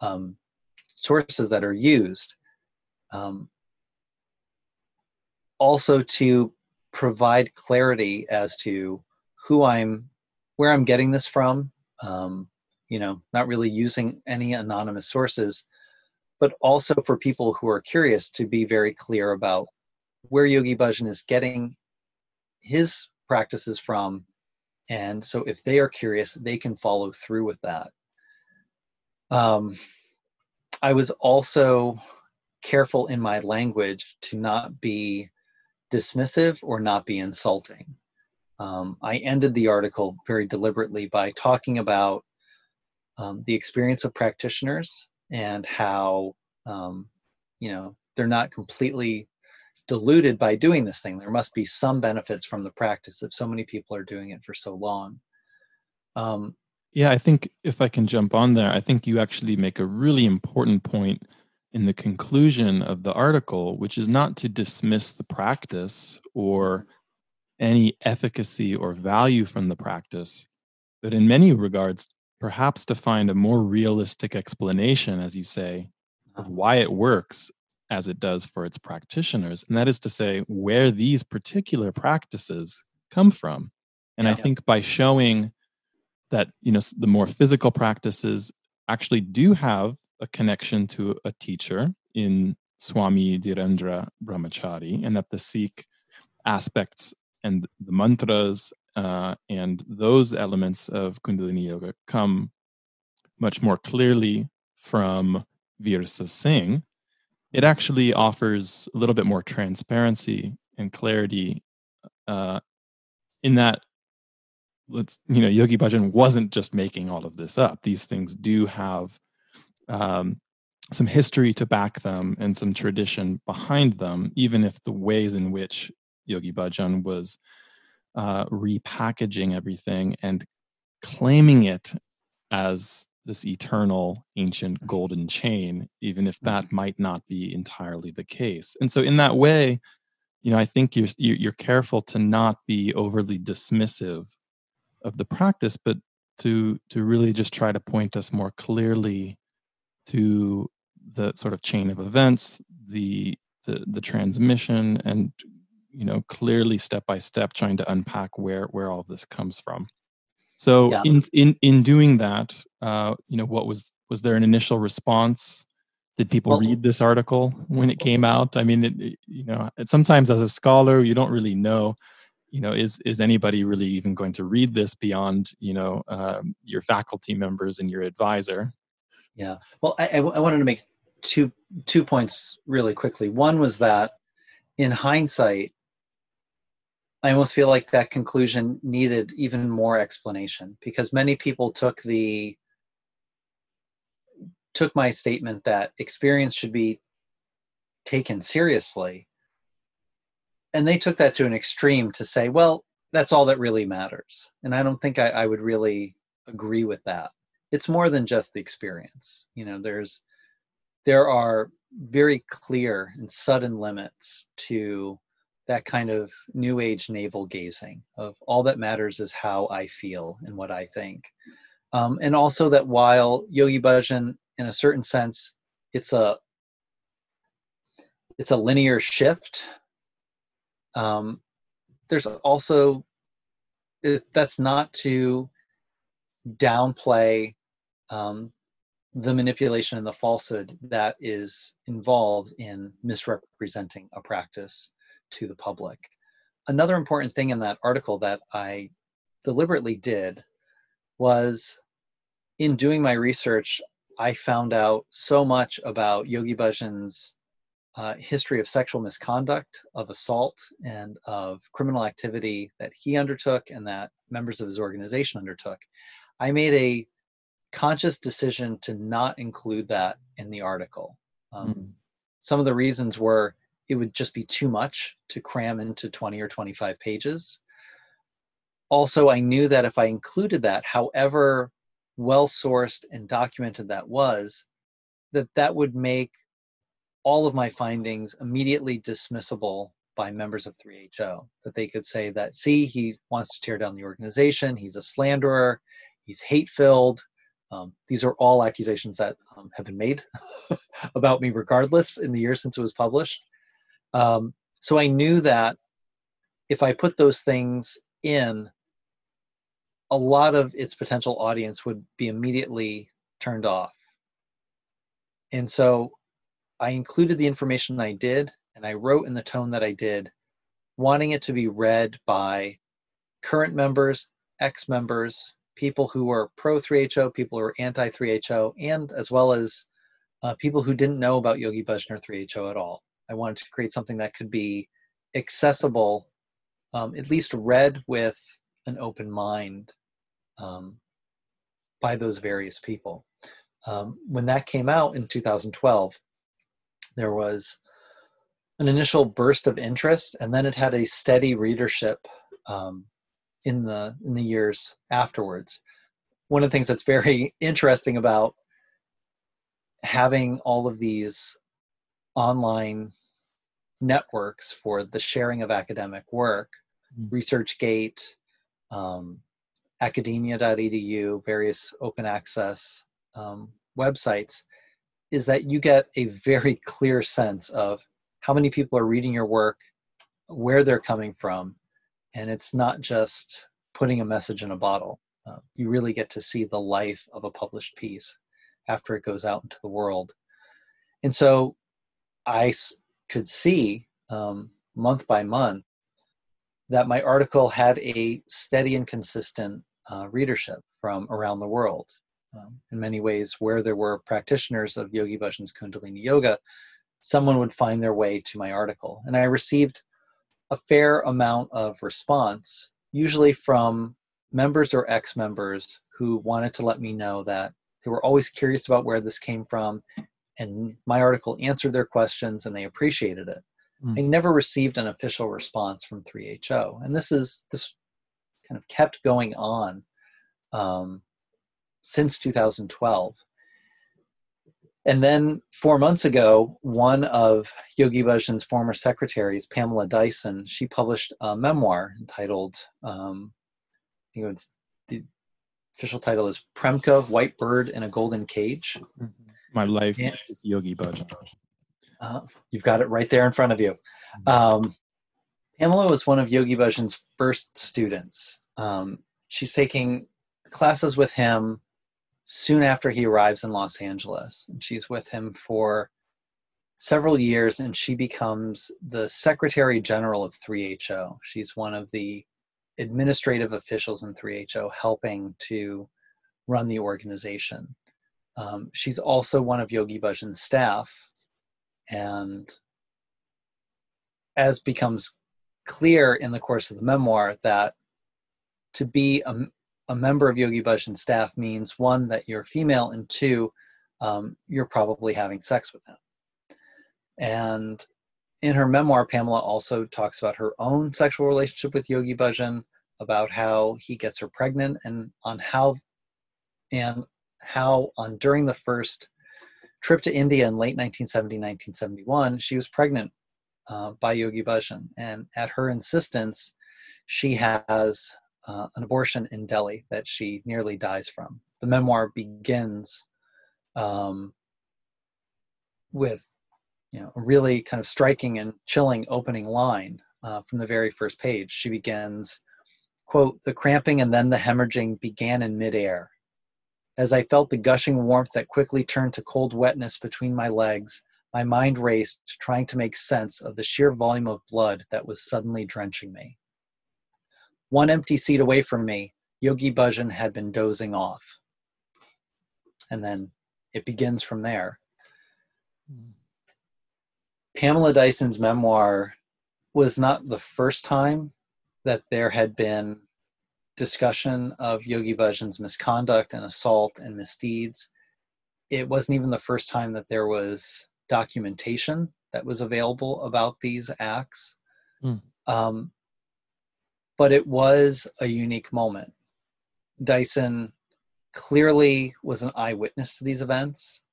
um, sources that are used um, also to provide clarity as to who I'm, where I'm getting this from. Um, you know, not really using any anonymous sources, but also for people who are curious to be very clear about where Yogi Bhajan is getting his practices from. And so if they are curious, they can follow through with that. Um, I was also careful in my language to not be dismissive or not be insulting. Um, I ended the article very deliberately by talking about um, the experience of practitioners and how, um, you know, they're not completely diluted by doing this thing. There must be some benefits from the practice if so many people are doing it for so long. Yeah, I think if I can jump on there, I think you actually make a really important point in the conclusion of the article, which is not to dismiss the practice or any efficacy or value from the practice, but in many regards, perhaps to find a more realistic explanation, as you say, of why it works as it does for its practitioners. And that is to say, where these particular practices come from. And yeah, I think by showing that, you know, the more physical practices actually do have a connection to a teacher in Swami Dhirendra Brahmachari, and that the Sikh aspects and the mantras uh, and those elements of Kundalini Yoga come much more clearly from Virsa Singh, it actually offers a little bit more transparency and clarity uh, in that let's you know yogi bhajan wasn't just making all of this up these things do have um, some history to back them and some tradition behind them, even if the ways in which Yogi Bhajan was uh, repackaging everything and claiming it as this eternal ancient mm-hmm. golden chain, even if that mm-hmm. might not be entirely the case. And so, in that way, you know, I think you're you're careful to not be overly dismissive of the practice, but to to really just try to point us more clearly to the sort of chain of events, the the, the transmission, and you know clearly step by step trying to unpack where where all this comes from. So yeah. in in in doing that, uh, you know, what was was there an initial response? Did people well, read this article when it came out? I mean, it, it, you know, sometimes as a scholar, you don't really know you know is is anybody really even going to read this beyond you know um, your faculty members and your advisor yeah. Well, I, I wanted to make two two points really quickly. One was that in hindsight, I almost feel like that conclusion needed even more explanation because many people took the took my statement that experience should be taken seriously and they took that to an extreme to say well that's all that really matters. And i don't think I, I would really agree with that. It's more than just the experience. You know there's there are very clear and sudden limits to that kind of new age navel gazing of all that matters is how i feel and what i think. Um, and also that while yogi bhajan in a certain sense it's a it's a linear shift um, there's also it, that's not to downplay um, the manipulation and the falsehood that is involved in misrepresenting a practice to the public. Another important thing in that article that I deliberately did was in doing my research, I found out so much about Yogi Bhajan's uh, history of sexual misconduct, of assault, and of criminal activity that he undertook and that members of his organization undertook. I made a conscious decision to not include that in the article. Um, mm. Some of the reasons were it would just be too much to cram into 20 or 25 pages. Also, I knew that if I included that, however well sourced and documented that was, that that would make all of my findings immediately dismissible by members of 3HO. That they could say that, see, he wants to tear down the organization, he's a slanderer, he's hate filled. Um, these are all accusations that um, have been made about me, regardless, in the years since it was published. Um, so I knew that if I put those things in, a lot of its potential audience would be immediately turned off. And so I included the information I did and I wrote in the tone that I did, wanting it to be read by current members, ex members, people who were pro 3HO, people who were anti 3HO, and as well as uh, people who didn't know about Yogi Bhajan 3HO at all. I wanted to create something that could be accessible, um, at least read with an open mind um, by those various people. Um, when that came out in 2012, there was an initial burst of interest, and then it had a steady readership um, in the in the years afterwards. One of the things that's very interesting about having all of these online networks for the sharing of academic work, mm. ResearchGate, um, academia.edu, various open access um, websites, is that you get a very clear sense of how many people are reading your work, where they're coming from, and it's not just putting a message in a bottle. Uh, you really get to see the life of a published piece after it goes out into the world. And so I could see um, month by month that my article had a steady and consistent uh, readership from around the world. Um, in many ways, where there were practitioners of Yogi Bhajan's Kundalini Yoga, someone would find their way to my article. And I received a fair amount of response, usually from members or ex members who wanted to let me know that they were always curious about where this came from and my article answered their questions and they appreciated it. Mm. I never received an official response from 3HO, and this is this kind of kept going on um, since 2012. And then four months ago, one of Yogi Bhajan's former secretaries, Pamela Dyson, she published a memoir entitled, um, I think it's the official title is Premka, White Bird in a Golden Cage. Mm-hmm. My life and, is Yogi Bhajan. Uh, you've got it right there in front of you. Mm-hmm. Um, Pamela was one of Yogi Bhajan's first students. Um, she's taking classes with him soon after he arrives in Los Angeles. And she's with him for several years and she becomes the Secretary General of 3HO. She's one of the administrative officials in 3HO helping to run the organization. Um, she's also one of Yogi Bhajan's staff, and as becomes clear in the course of the memoir, that to be a, a member of Yogi Bhajan's staff means one that you're female, and two, um, you're probably having sex with him. And in her memoir, Pamela also talks about her own sexual relationship with Yogi Bhajan, about how he gets her pregnant, and on how and how on during the first trip to India in late 1970, 1971, she was pregnant uh, by Yogi Bhajan. And at her insistence, she has uh, an abortion in Delhi that she nearly dies from. The memoir begins um, with you know, a really kind of striking and chilling opening line uh, from the very first page. She begins, quote, the cramping and then the hemorrhaging began in midair. As I felt the gushing warmth that quickly turned to cold wetness between my legs, my mind raced, trying to make sense of the sheer volume of blood that was suddenly drenching me. One empty seat away from me, Yogi Bhajan had been dozing off. And then it begins from there. Mm. Pamela Dyson's memoir was not the first time that there had been discussion of Yogi Bhajan's misconduct and assault and misdeeds. It wasn't even the first time that there was documentation that was available about these acts. Mm. Um, but it was a unique moment. Dyson clearly was an eyewitness to these events.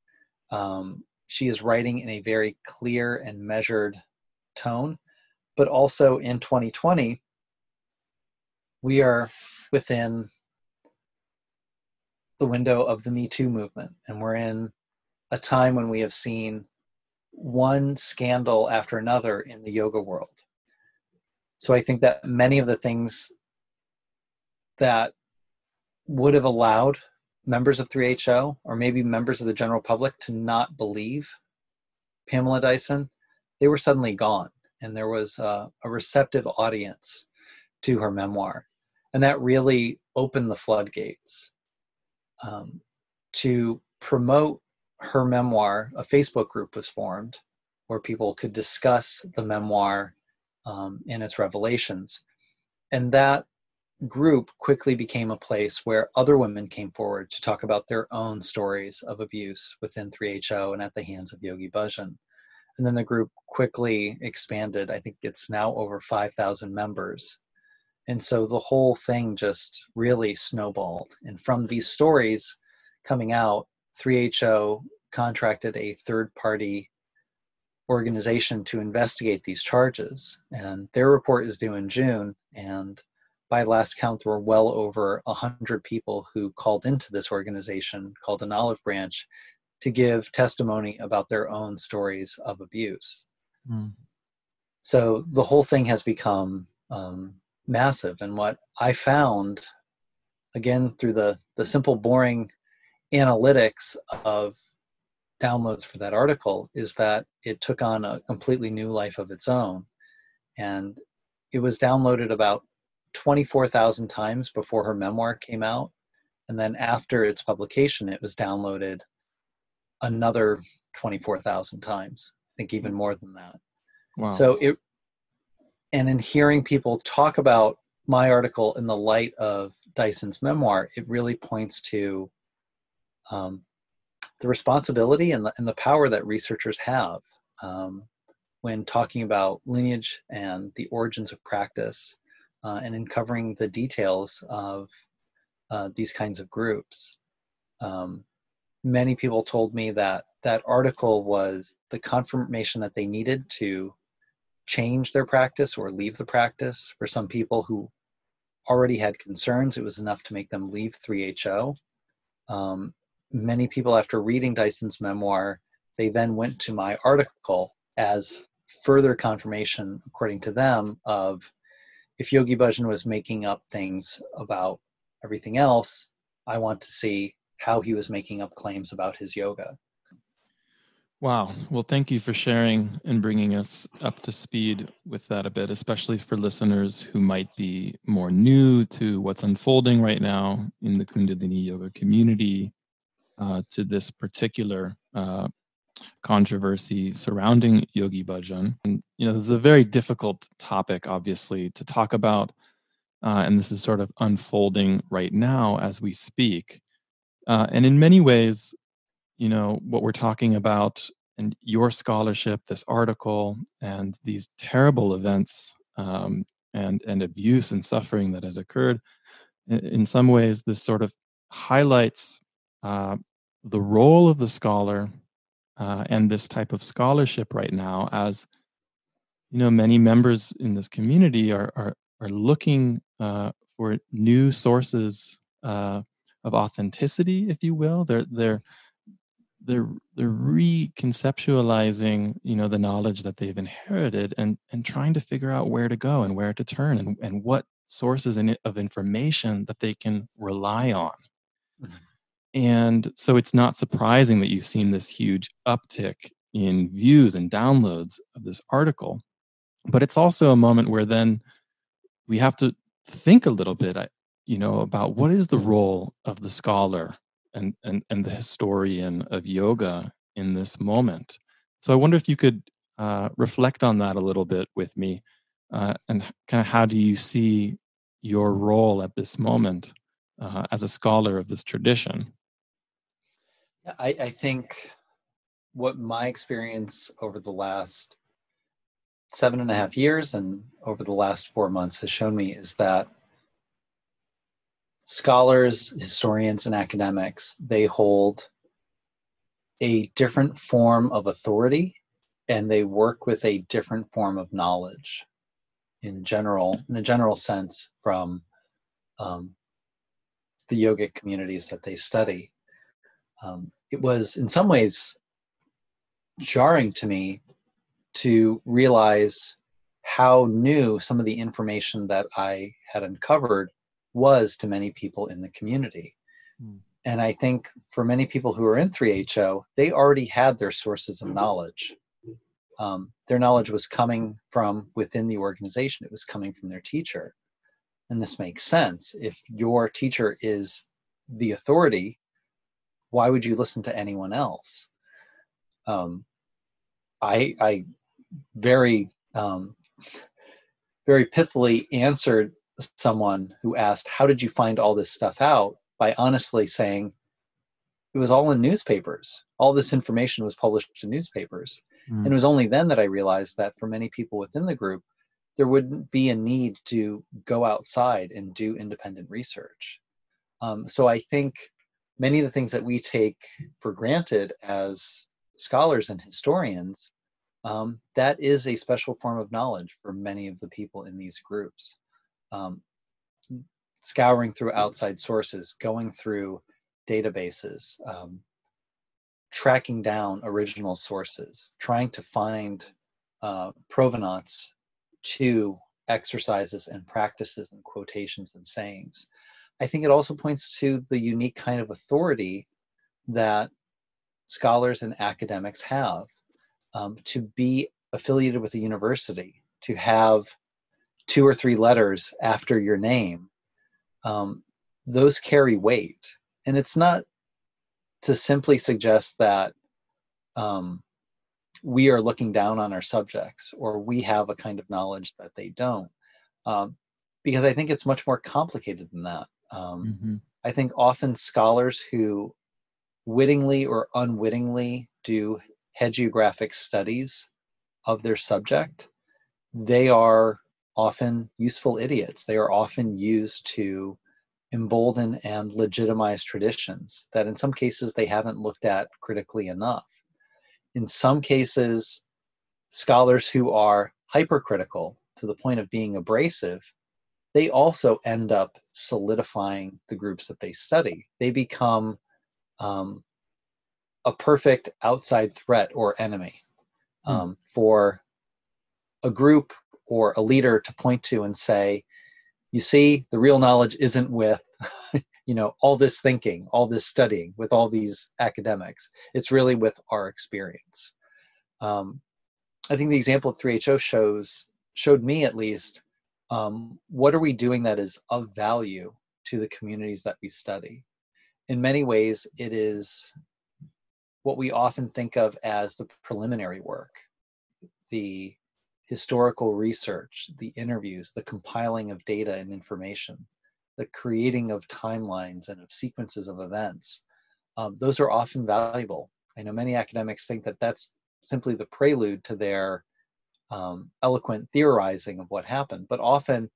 Um, she is writing in a very clear and measured tone, but also in 2020, we are within the window of the Me Too movement, and we're in a time when we have seen one scandal after another in the yoga world. So I think that many of the things that would have allowed members of 3HO or maybe members of the general public to not believe Pamela Dyson, they were suddenly gone. And there was a, a receptive audience to her memoir. And that really opened the floodgates um, to promote her memoir. A Facebook group was formed where people could discuss the memoir um, and its revelations. And that group quickly became a place where other women came forward to talk about their own stories of abuse within 3HO and at the hands of Yogi Bhajan. And then the group quickly expanded. I think it's now over 5,000 members. And so the whole thing just really snowballed. And from these stories coming out, 3HO contracted a third party organization to investigate these charges. And their report is due in June. And by last count, there were well over 100 people who called into this organization called an olive branch to give testimony about their own stories of abuse. Mm. So the whole thing has become um, massive. And what I found, again, through the, the simple, boring analytics of downloads for that article is that it took on a completely new life of its own. And it was downloaded about 24,000 times before her memoir came out. And then after its publication, it was downloaded another 24,000 times. I think even more than that. Wow. So it, and in hearing people talk about my article in the light of Dyson's memoir, it really points to um, the responsibility and the, and the power that researchers have um, when talking about lineage and the origins of practice uh, and in covering the details of uh, these kinds of groups. Um, many people told me that that article was the confirmation that they needed to change their practice or leave the practice. For some people who already had concerns, it was enough to make them leave 3HO. Um, many people, after reading Dyson's memoir, they then went to my article as further confirmation, according to them, of if Yogi Bhajan was making up things about everything else, I want to see how he was making up claims about his yoga. Wow. Well, thank you for sharing and bringing us up to speed with that a bit, especially for listeners who might be more new to what's unfolding right now in the Kundalini Yoga community to this particular uh, controversy surrounding Yogi Bhajan. And, you know, this is a very difficult topic, obviously, to talk about. Uh, and this is sort of unfolding right now as we speak. Uh, and in many ways, you know, what we're talking about and your scholarship, this article, and these terrible events um, and, and abuse and suffering that has occurred, in some ways, this sort of highlights uh, the role of the scholar uh, and this type of scholarship right now as you know many members in this community are are, are looking uh, for new sources uh, of authenticity if you will they're they're they're they're reconceptualizing you know the knowledge that they've inherited and and trying to figure out where to go and where to turn and, and what sources in, of information that they can rely on mm-hmm. And so it's not surprising that you've seen this huge uptick in views and downloads of this article. But it's also a moment where then we have to think a little bit, you know, about what is the role of the scholar and, and, and the historian of yoga in this moment. So I wonder if you could uh, reflect on that a little bit with me uh, and kind of how do you see your role at this moment uh, as a scholar of this tradition? I, I think what my experience over the last seven and a half years and over the last four months has shown me is that scholars, historians, and academics, they hold a different form of authority and they work with a different form of knowledge in general, in a general sense, from um, the yogic communities that they study. Um, it was in some ways jarring to me to realize how new some of the information that I had uncovered was to many people in the community. Mm. And I think for many people who are in 3HO, they already had their sources of knowledge. Um, their knowledge was coming from within the organization, it was coming from their teacher. And this makes sense. If your teacher is the authority, why would you listen to anyone else? Um, I, I very, um, very pithily answered someone who asked, How did you find all this stuff out? by honestly saying, It was all in newspapers. All this information was published in newspapers. Mm. And it was only then that I realized that for many people within the group, there wouldn't be a need to go outside and do independent research. Um, so I think many of the things that we take for granted as scholars and historians, um, that is a special form of knowledge for many of the people in these groups. Um, scouring through outside sources, going through databases, um, tracking down original sources, trying to find uh, provenance to exercises and practices and quotations and sayings. I think it also points to the unique kind of authority that scholars and academics have um, to be affiliated with a university, to have two or three letters after your name. Um, those carry weight. And it's not to simply suggest that um, we are looking down on our subjects or we have a kind of knowledge that they don't. Um, because I think it's much more complicated than that. Um, mm-hmm. I think often scholars who wittingly or unwittingly do hagiographic studies of their subject, they are often useful idiots. They are often used to embolden and legitimize traditions that in some cases they haven't looked at critically enough. In some cases, scholars who are hypercritical to the point of being abrasive they also end up solidifying the groups that they study. They become um, a perfect outside threat or enemy hmm. um, mm. for a group or a leader to point to and say, you see, the real knowledge isn't with, you know, all this thinking, all this studying, with all these academics. It's really with our experience. Um, I think the example of 3HO shows showed me at least um, what are we doing that is of value to the communities that we study? In many ways, it is what we often think of as the preliminary work, the historical research, the interviews, the compiling of data and information, the creating of timelines and of sequences of events. Um, those are often valuable. I know many academics think that that's simply the prelude to their um, eloquent theorizing of what happened, but often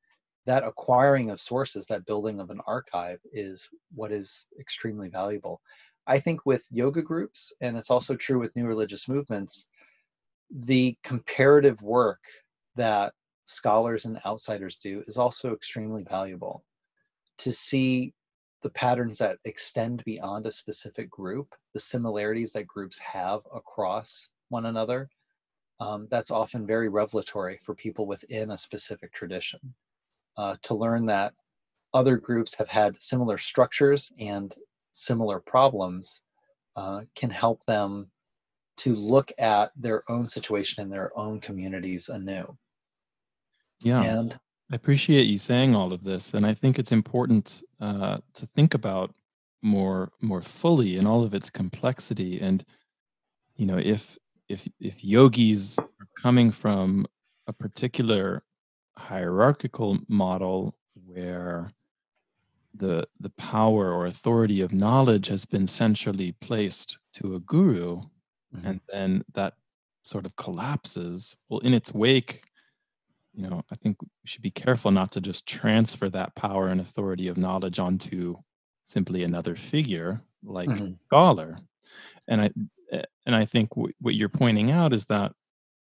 that acquiring of sources, that building of an archive, is what is extremely valuable. I think with yoga groups, and it's also true with new religious movements, the comparative work that scholars and outsiders do is also extremely valuable. To see the patterns that extend beyond a specific group, the similarities that groups have across one another, um, that's often very revelatory for people within a specific tradition. Uh, to learn that other groups have had similar structures and similar problems uh, can help them to look at their own situation in their own communities anew. Yeah. And I appreciate you saying all of this. And I think it's important uh, to think about more more fully in all of its complexity and you know if if if yogis are coming from a particular hierarchical model where the the power or authority of knowledge has been centrally placed to a guru mm-hmm. and then that sort of collapses well in its wake you know i think we should be careful not to just transfer that power and authority of knowledge onto simply another figure like mm-hmm. scholar and i and i think w- what you're pointing out is that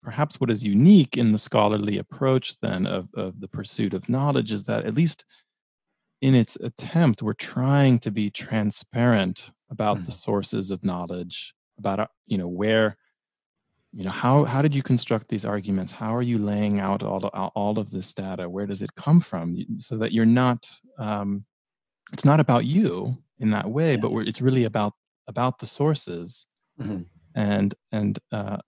perhaps what is unique in the scholarly approach then of, of the pursuit of knowledge is that at least in its attempt we're trying to be transparent about mm. the sources of knowledge about uh, you know where you know how how did you construct these arguments? How are you laying out all, all of this data? Where does it come from? So that you're not um, it's not about you in that way but it's really about about the sources mm-hmm. and and uh,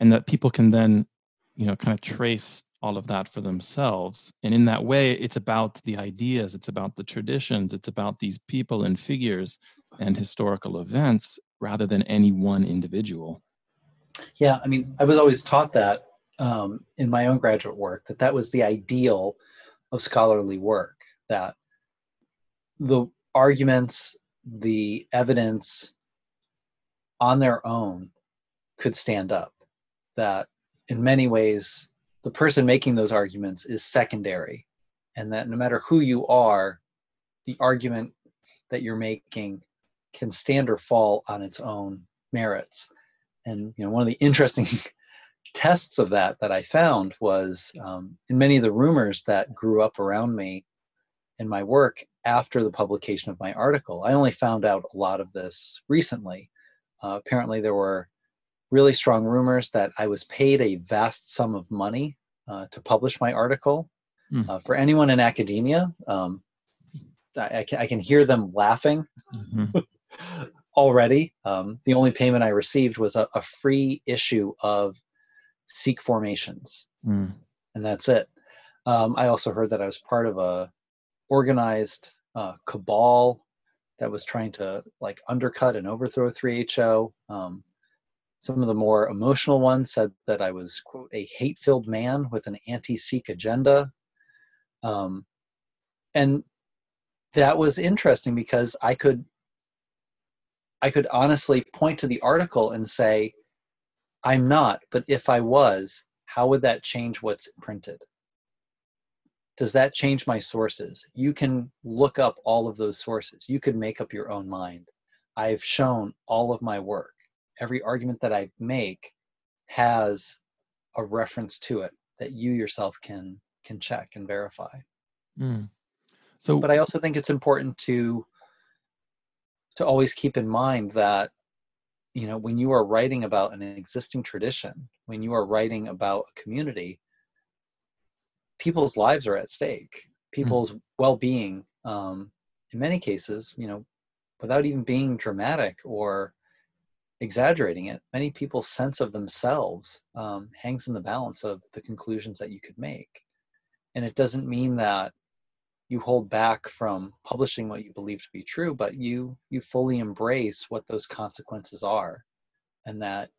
and that people can then you know kind of trace all of that for themselves and in that way it's about the ideas it's about the traditions it's about these people and figures and historical events rather than any one individual yeah i mean i was always taught that um, in my own graduate work that that was the ideal of scholarly work that the arguments the evidence on their own could stand up that in many ways the person making those arguments is secondary and that no matter who you are the argument that you're making can stand or fall on its own merits. And you know one of the interesting tests of that that i found was um, in many of the rumors that grew up around me in my work after the publication of my article i only found out a lot of this recently uh, apparently there were really strong rumors that I was paid a vast sum of money uh, to publish my article. Mm. Uh, for anyone in academia, um, I, I, can, I, can, hear them laughing mm-hmm. already. Um, the only payment I received was a, a free issue of Sikh formations, mm. and that's it. Um, I also heard that I was part of a organized uh, cabal that was trying to like undercut and overthrow 3HO. Um, some of the more emotional ones said that I was, quote, a hate filled man with an anti Sikh agenda. Um, and that was interesting because I could I could honestly point to the article and say, I'm not, but if I was, how would that change what's printed? Does that change my sources? You can look up all of those sources. You could make up your own mind. I've shown all of my work every argument that I make has a reference to it that you yourself can can check and verify. Mm. So, but I also think it's important to to always keep in mind that you know when you are writing about an existing tradition, when you are writing about a community, people's lives are at stake. People's mm. well-being, um, in many cases, you know, without even being dramatic or exaggerating it, many people's sense of themselves um, hangs in the balance of the conclusions that you could make. And it doesn't mean that you hold back from publishing what you believe to be true, but you you fully embrace what those consequences are, and that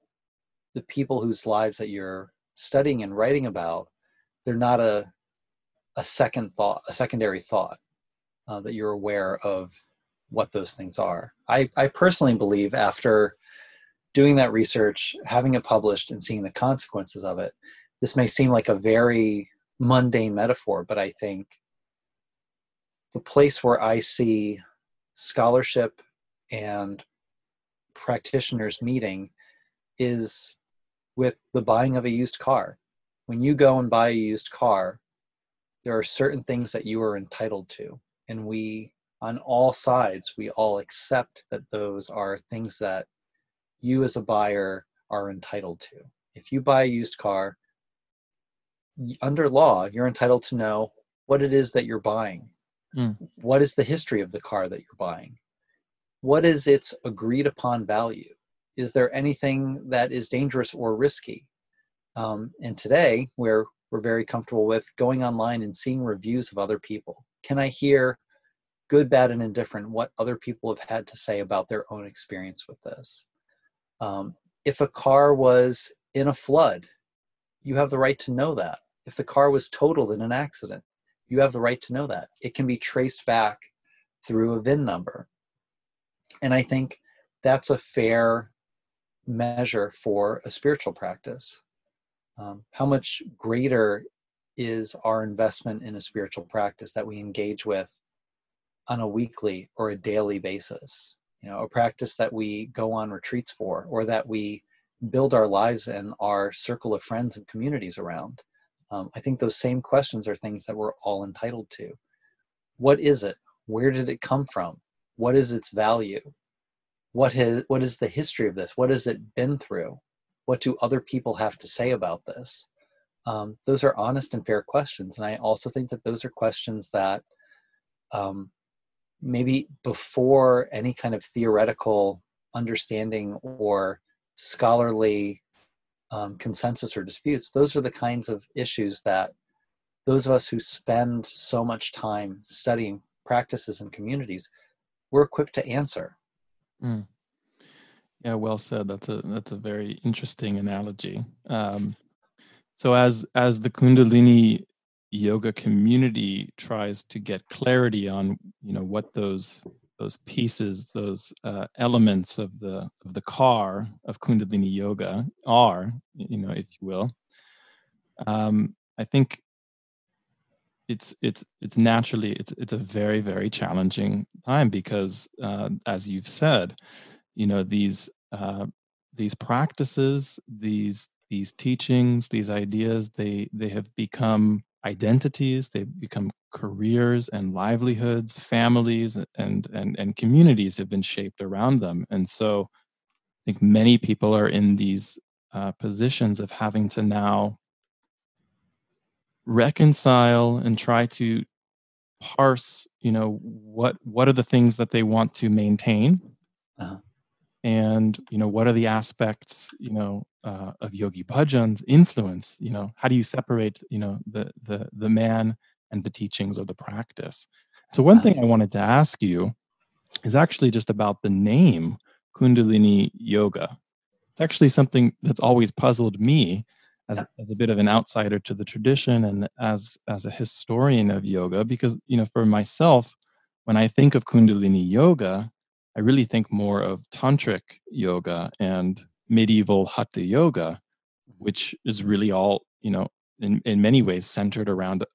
the people whose lives that you're studying and writing about, they're not a a second thought, a secondary thought uh, that you're aware of what those things are. I, I personally believe after doing that research, having it published, and seeing the consequences of it. This may seem like a very mundane metaphor, but I think the place where I see scholarship and practitioners meeting is with the buying of a used car. When you go and buy a used car, there are certain things that you are entitled to. And we, on all sides, we all accept that those are things that you as a buyer are entitled to. If you buy a used car, under law, you're entitled to know what it is that you're buying. Mm. What is the history of the car that you're buying? What is its agreed upon value? Is there anything that is dangerous or risky? Um, and today, we're we're very comfortable with going online and seeing reviews of other people. Can I hear good, bad, and indifferent, what other people have had to say about their own experience with this. Um, if a car was in a flood, you have the right to know that. If the car was totaled in an accident, you have the right to know that. It can be traced back through a VIN number. And I think that's a fair measure for a spiritual practice. Um, how much greater is our investment in a spiritual practice that we engage with on a weekly or a daily basis? You know, a practice that we go on retreats for, or that we build our lives and our circle of friends and communities around. Um, I think those same questions are things that we're all entitled to. What is it? Where did it come from? What is its value? What has what is the history of this? What has it been through? What do other people have to say about this? Um, those are honest and fair questions, and I also think that those are questions that um, maybe before any kind of theoretical understanding or scholarly um, consensus or disputes, those are the kinds of issues that those of us who spend so much time studying practices and communities, we're equipped to answer. Mm. Yeah, well said. That's a that's a very interesting analogy. Um, so as as the Kundalini yoga community tries to get clarity on you know what those those pieces, those uh, elements of the of the car of Kundalini yoga are, you know, if you will. Um, I think it's it's it's naturally it's it's a very very challenging time because uh, as you've said, you know these uh, these practices, these these teachings, these ideas, they they have become identities, they become careers and livelihoods, families and and and communities have been shaped around them. And so I think many people are in these uh, positions of having to now reconcile and try to parse you know what what are the things that they want to maintain uh-huh. And you know what are the aspects you know uh, of Yogi Bhajan's influence, you know, how do you separate, you know, the the the man and the teachings or the practice? So one thing I wanted to ask you is actually just about the name Kundalini Yoga. It's actually something that's always puzzled me as, as a bit of an outsider to the tradition and as as a historian of yoga, because you know, for myself, when I think of Kundalini Yoga, I really think more of tantric yoga and medieval hatha yoga, which is really all, you know, in, in many ways centered around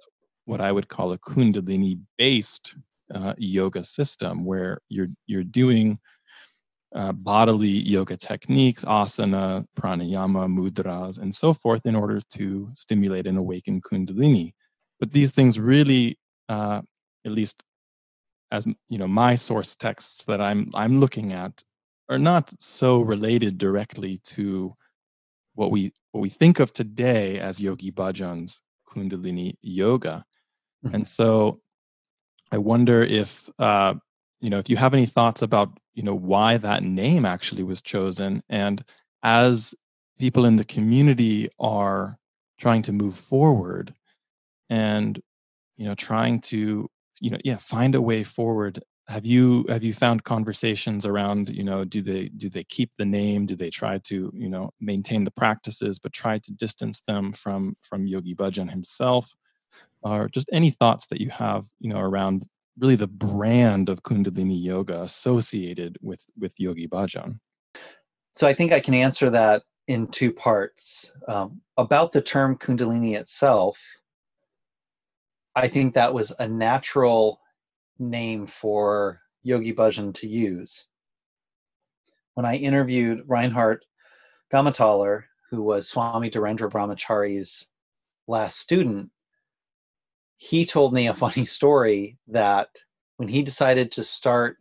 what I would call a kundalini based uh, yoga system where you're you're doing uh, bodily yoga techniques, asana, pranayama, mudras, and so forth in order to stimulate and awaken kundalini. But these things really, uh, at least as you know, my source texts that I'm I'm looking at are not so related directly to what we what we think of today as Yogi Bhajan's Kundalini yoga. Mm-hmm. And so I wonder if uh, you know if you have any thoughts about you know why that name actually was chosen and as people in the community are trying to move forward and you know trying to you know yeah find a way forward. Have you have you found conversations around you know do they do they keep the name? Do they try to you know maintain the practices but try to distance them from from yogi bhajan himself? Or just any thoughts that you have you know around really the brand of kundalini yoga associated with with yogi bhajan? So i think i can answer that in two parts um, about the term kundalini itself i think that was a natural name for Yogi Bhajan to use. When I interviewed Reinhard Gammenthaler, who was Swami Dhirendra Brahmachari's last student, he told me a funny story that when he decided to start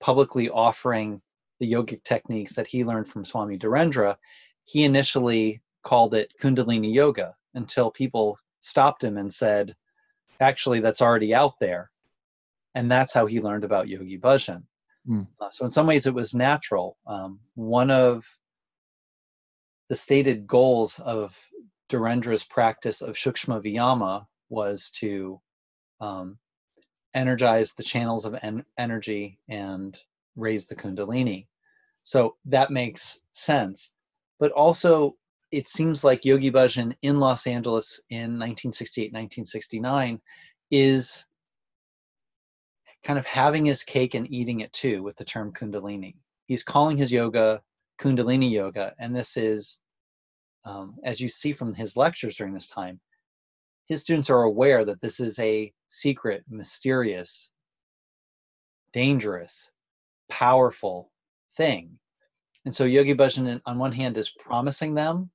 publicly offering the yogic techniques that he learned from Swami Dhirendra, he initially called it Kundalini Yoga until people stopped him and said, actually, that's already out there and that's how he learned about Yogi Bhajan. Mm. Uh, so in some ways, it was natural. Um, one of the stated goals of Dhirendra's practice of Sukshma Vyayama was to um, energize the channels of en- energy and raise the kundalini. So that makes sense. But also, it seems like Yogi Bhajan in Los Angeles in 1968, 1969 is kind of having his cake and eating it too with the term Kundalini. He's calling his yoga Kundalini Yoga, and this is, um, as you see from his lectures during this time, his students are aware that this is a secret, mysterious, dangerous, powerful thing. And so Yogi Bhajan, on one hand, is promising them,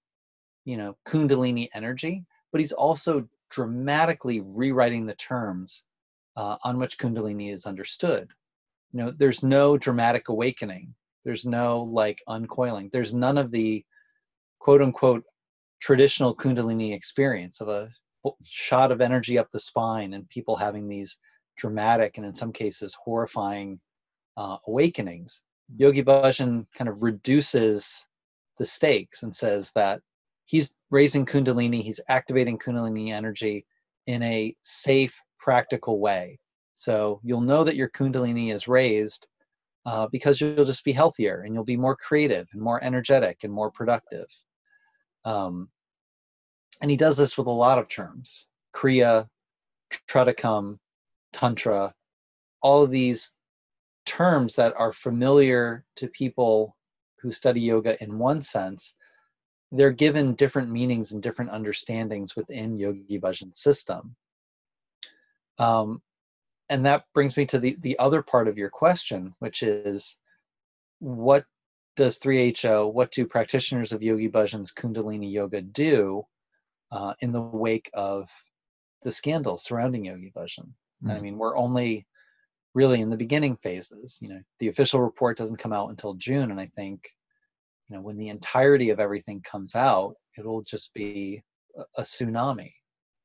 you know, Kundalini energy, but he's also dramatically rewriting the terms uh, on which Kundalini is understood. You know, there's no dramatic awakening. There's no like uncoiling. There's none of the quote unquote traditional Kundalini experience of a shot of energy up the spine and people having these dramatic and in some cases horrifying uh, awakenings. Yogi Bhajan kind of reduces the stakes and says that he's raising Kundalini, he's activating Kundalini energy in a safe, practical way. So you'll know that your Kundalini is raised uh, because you'll just be healthier and you'll be more creative and more energetic and more productive. Um, and he does this with a lot of terms kriya Tratakam, tantra all of these terms that are familiar to people who study yoga in one sense they're given different meanings and different understandings within yogi bhajan system um, and that brings me to the, the other part of your question which is what does 3ho what do practitioners of yogi bhajan's kundalini yoga do uh, in the wake of the scandal surrounding yogi bhajan mm. i mean we're only really in the beginning phases you know the official report doesn't come out until june and i think you know when the entirety of everything comes out it'll just be a, tsunami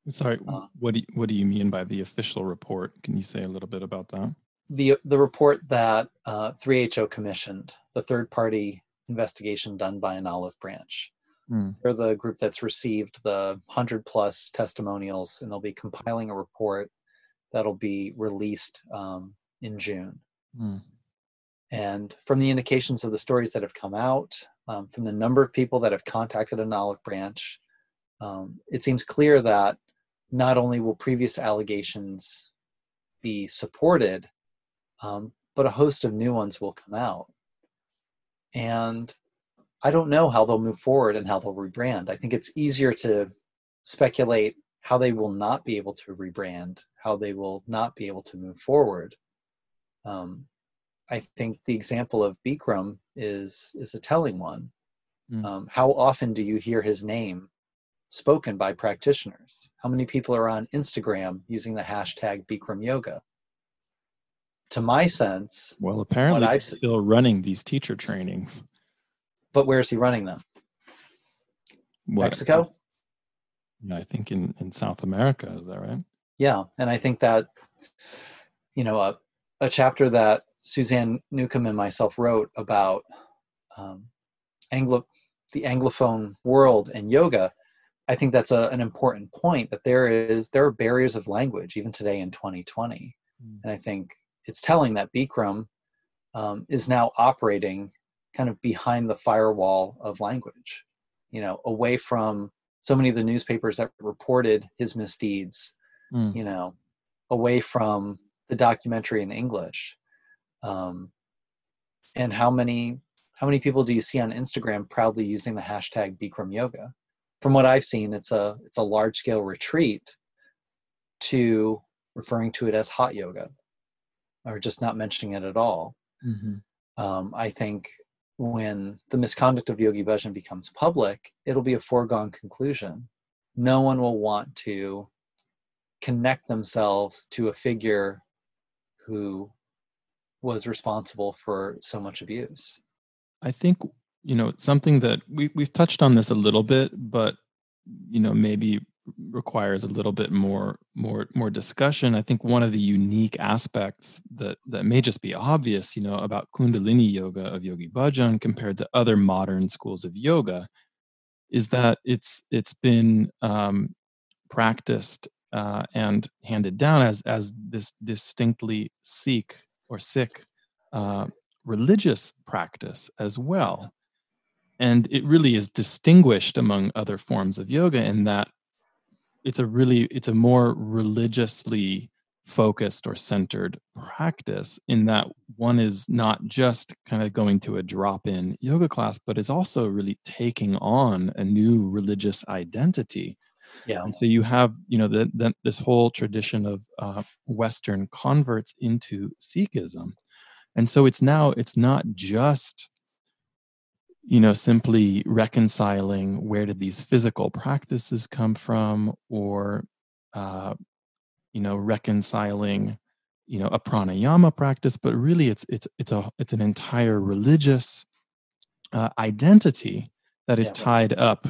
sorry uh, what do you, what do you mean by the official report can you say a little bit about that the the report that uh, 3ho commissioned the third party investigation done by an olive branch mm. they're the group that's received the 100 plus testimonials and they'll be compiling a report that'll be released um, in June. Mm. And from the indications of the stories that have come out, um, from the number of people that have contacted an olive branch, um, it seems clear that not only will previous allegations be supported, um, but a host of new ones will come out. And I don't know how they'll move forward and how they'll rebrand. I think it's easier to speculate how they will not be able to rebrand, how they will not be able to move forward. Um, I think the example of Bikram is is a telling one. Mm. Um, how often do you hear his name spoken by practitioners? How many people are on Instagram using the hashtag Bikram Yoga? To my sense, well, apparently I've still running these teacher trainings. But where is he running them? What? Mexico. Yeah, I think in in South America. Is that right? Yeah, and I think that you know a a chapter that Suzanne Newcombe and myself wrote about um, Anglo the Anglophone world and yoga. I think that's a, an important point that there is there are barriers of language even today in 2020, mm. and I think it's telling that Bikram um, is now operating kind of behind the firewall of language, you know, away from so many of the newspapers that reported his misdeeds, mm. you know, away from the documentary in English. Um, and how many how many people do you see on Instagram proudly using the hashtag Bikram Yoga? From what I've seen, it's a it's a large scale retreat to referring to it as hot yoga, or just not mentioning it at all. Mm-hmm. Um, I think when the misconduct of Yogi Bhajan becomes public, it'll be a foregone conclusion. No one will want to connect themselves to a figure who was responsible for so much abuse. I think, you know, something that we, we've touched on this a little bit, but, you know, maybe requires a little bit more more more discussion i think one of the unique aspects that that may just be obvious you know about kundalini yoga of yogi bhajan compared to other modern schools of yoga is that it's it's been um, practiced uh, and handed down as as this distinctly Sikh or Sikh uh, religious practice as well. And it really is distinguished among other forms of yoga in that it's a really it's a more religiously focused or centered practice in that one is not just kind of going to a drop in yoga class but is also really taking on a new religious identity yeah and so you have you know the, the this whole tradition of uh, western converts into sikhism and so it's now it's not just you know simply reconciling where did these physical practices come from or uh, you know reconciling you know a pranayama practice but really it's it's it's a it's an entire religious uh, identity that is yeah. tied up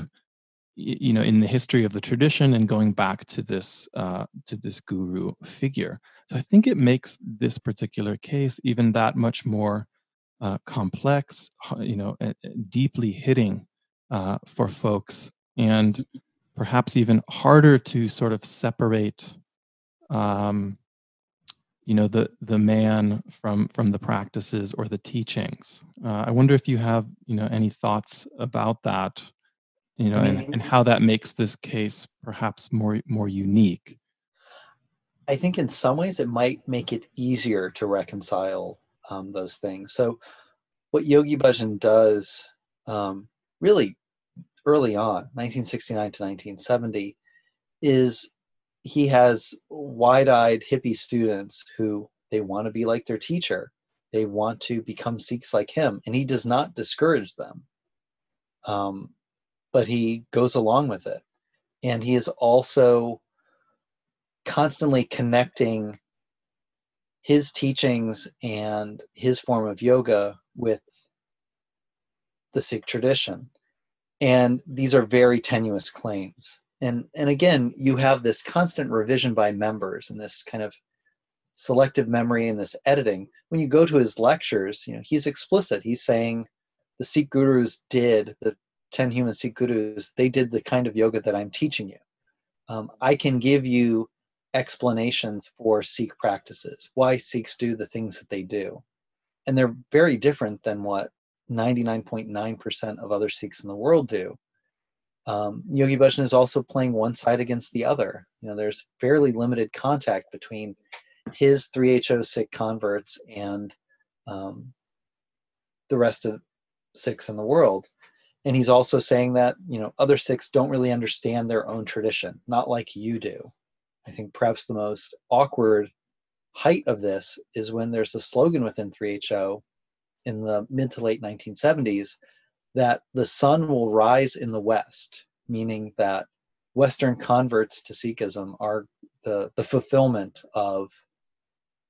you know in the history of the tradition and going back to this uh, to this guru figure. So i think it makes this particular case even that much more uh, complex you know deeply hitting uh, for folks and perhaps even harder to sort of separate um, you know the the man from from the practices or the teachings. Uh, i wonder if you have you know any thoughts about that you know and, and how that makes this case perhaps more more unique. I think in some ways it might make it easier to reconcile um, those things. So what yogi bhajan does um, really early on 1969 to 1970 is he has wide-eyed hippie students who they want to be like their teacher. They want to become sikhs like him and he does not discourage them. Um, but he goes along with it. And he is also constantly connecting his teachings and his form of yoga with the sikh tradition. And these are very tenuous claims. And and again you have this constant revision by members and this kind of selective memory and this editing. When you go to his lectures you know he's explicit. He's saying the sikh gurus did the 10 human sikh gurus they did the kind of yoga that i'm teaching you um, i can give you explanations for sikh practices why sikhs do the things that they do and they're very different than what 99.9% of other sikhs in the world do um, Yogi Bhajan is also playing one side against the other. You know, there's fairly limited contact between his 3HO Sikh converts and um, the rest of Sikhs in the world. And he's also saying that, you know, other Sikhs don't really understand their own tradition, not like you do. I think perhaps the most awkward height of this is when there's a slogan within 3HO in the mid to late 1970s that the sun will rise in the West, meaning that Western converts to Sikhism are the, the fulfillment of,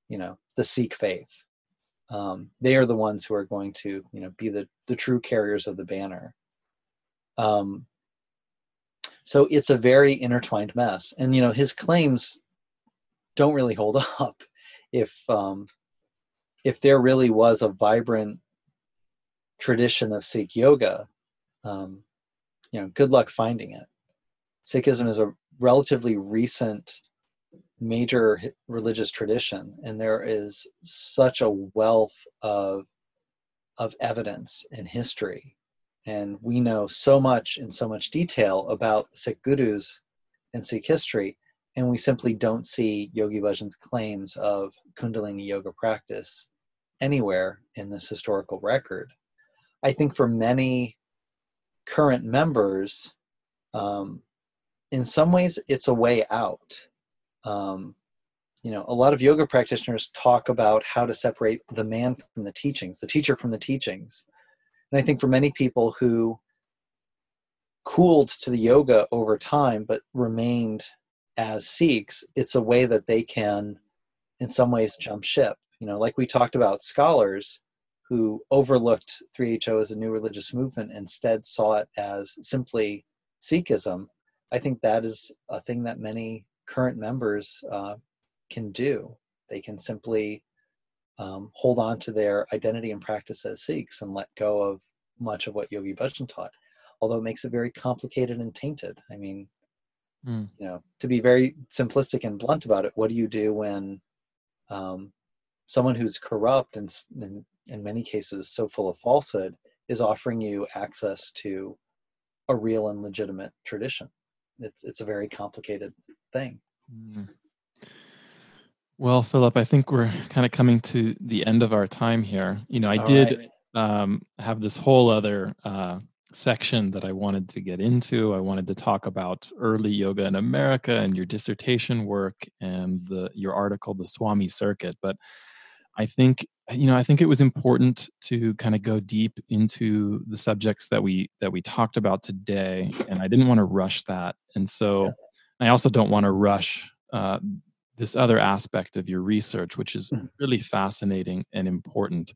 you know, the Sikh faith. Um, they are the ones who are going to, you know, be the, the true carriers of the banner. Um, so it's a very intertwined mess. And, you know, his claims don't really hold up if, um, if there really was a vibrant tradition of Sikh yoga, um, you know, good luck finding it. Sikhism is a relatively recent major religious tradition, and there is such a wealth of of evidence and history, and we know so much in so much detail about Sikh gurus and Sikh history, and we simply don't see Yogi Bhajan's claims of Kundalini yoga practice anywhere in this historical record. I think for many current members, um, in some ways, it's a way out. Um, you know, a lot of yoga practitioners talk about how to separate the man from the teachings, the teacher from the teachings. And I think for many people who cooled to the yoga over time but remained as Sikhs, it's a way that they can, in some ways, jump ship. You know, like we talked about scholars, who overlooked 3HO as a new religious movement, instead saw it as simply Sikhism, I think that is a thing that many current members uh, can do. They can simply um, hold on to their identity and practice as Sikhs and let go of much of what Yogi Bhajan taught, although it makes it very complicated and tainted. I mean, Mm. You know, to be very simplistic and blunt about it, what do you do when um, someone who's corrupt and, and in many cases so full of falsehood is offering you access to a real and legitimate tradition? It's it's a very complicated thing. Mm. Well, Philip, I think we're kind of coming to the end of our time here. You know, I All did right. um, have this whole other uh, section that I wanted to get into. I wanted to talk about early yoga in America and your dissertation work and the your article, the Swami Circuit. But I think you know I think it was important to kind of go deep into the subjects that we that we talked about today, and I didn't want to rush that. And so I also don't want to rush uh, this other aspect of your research, which is mm. really fascinating and important.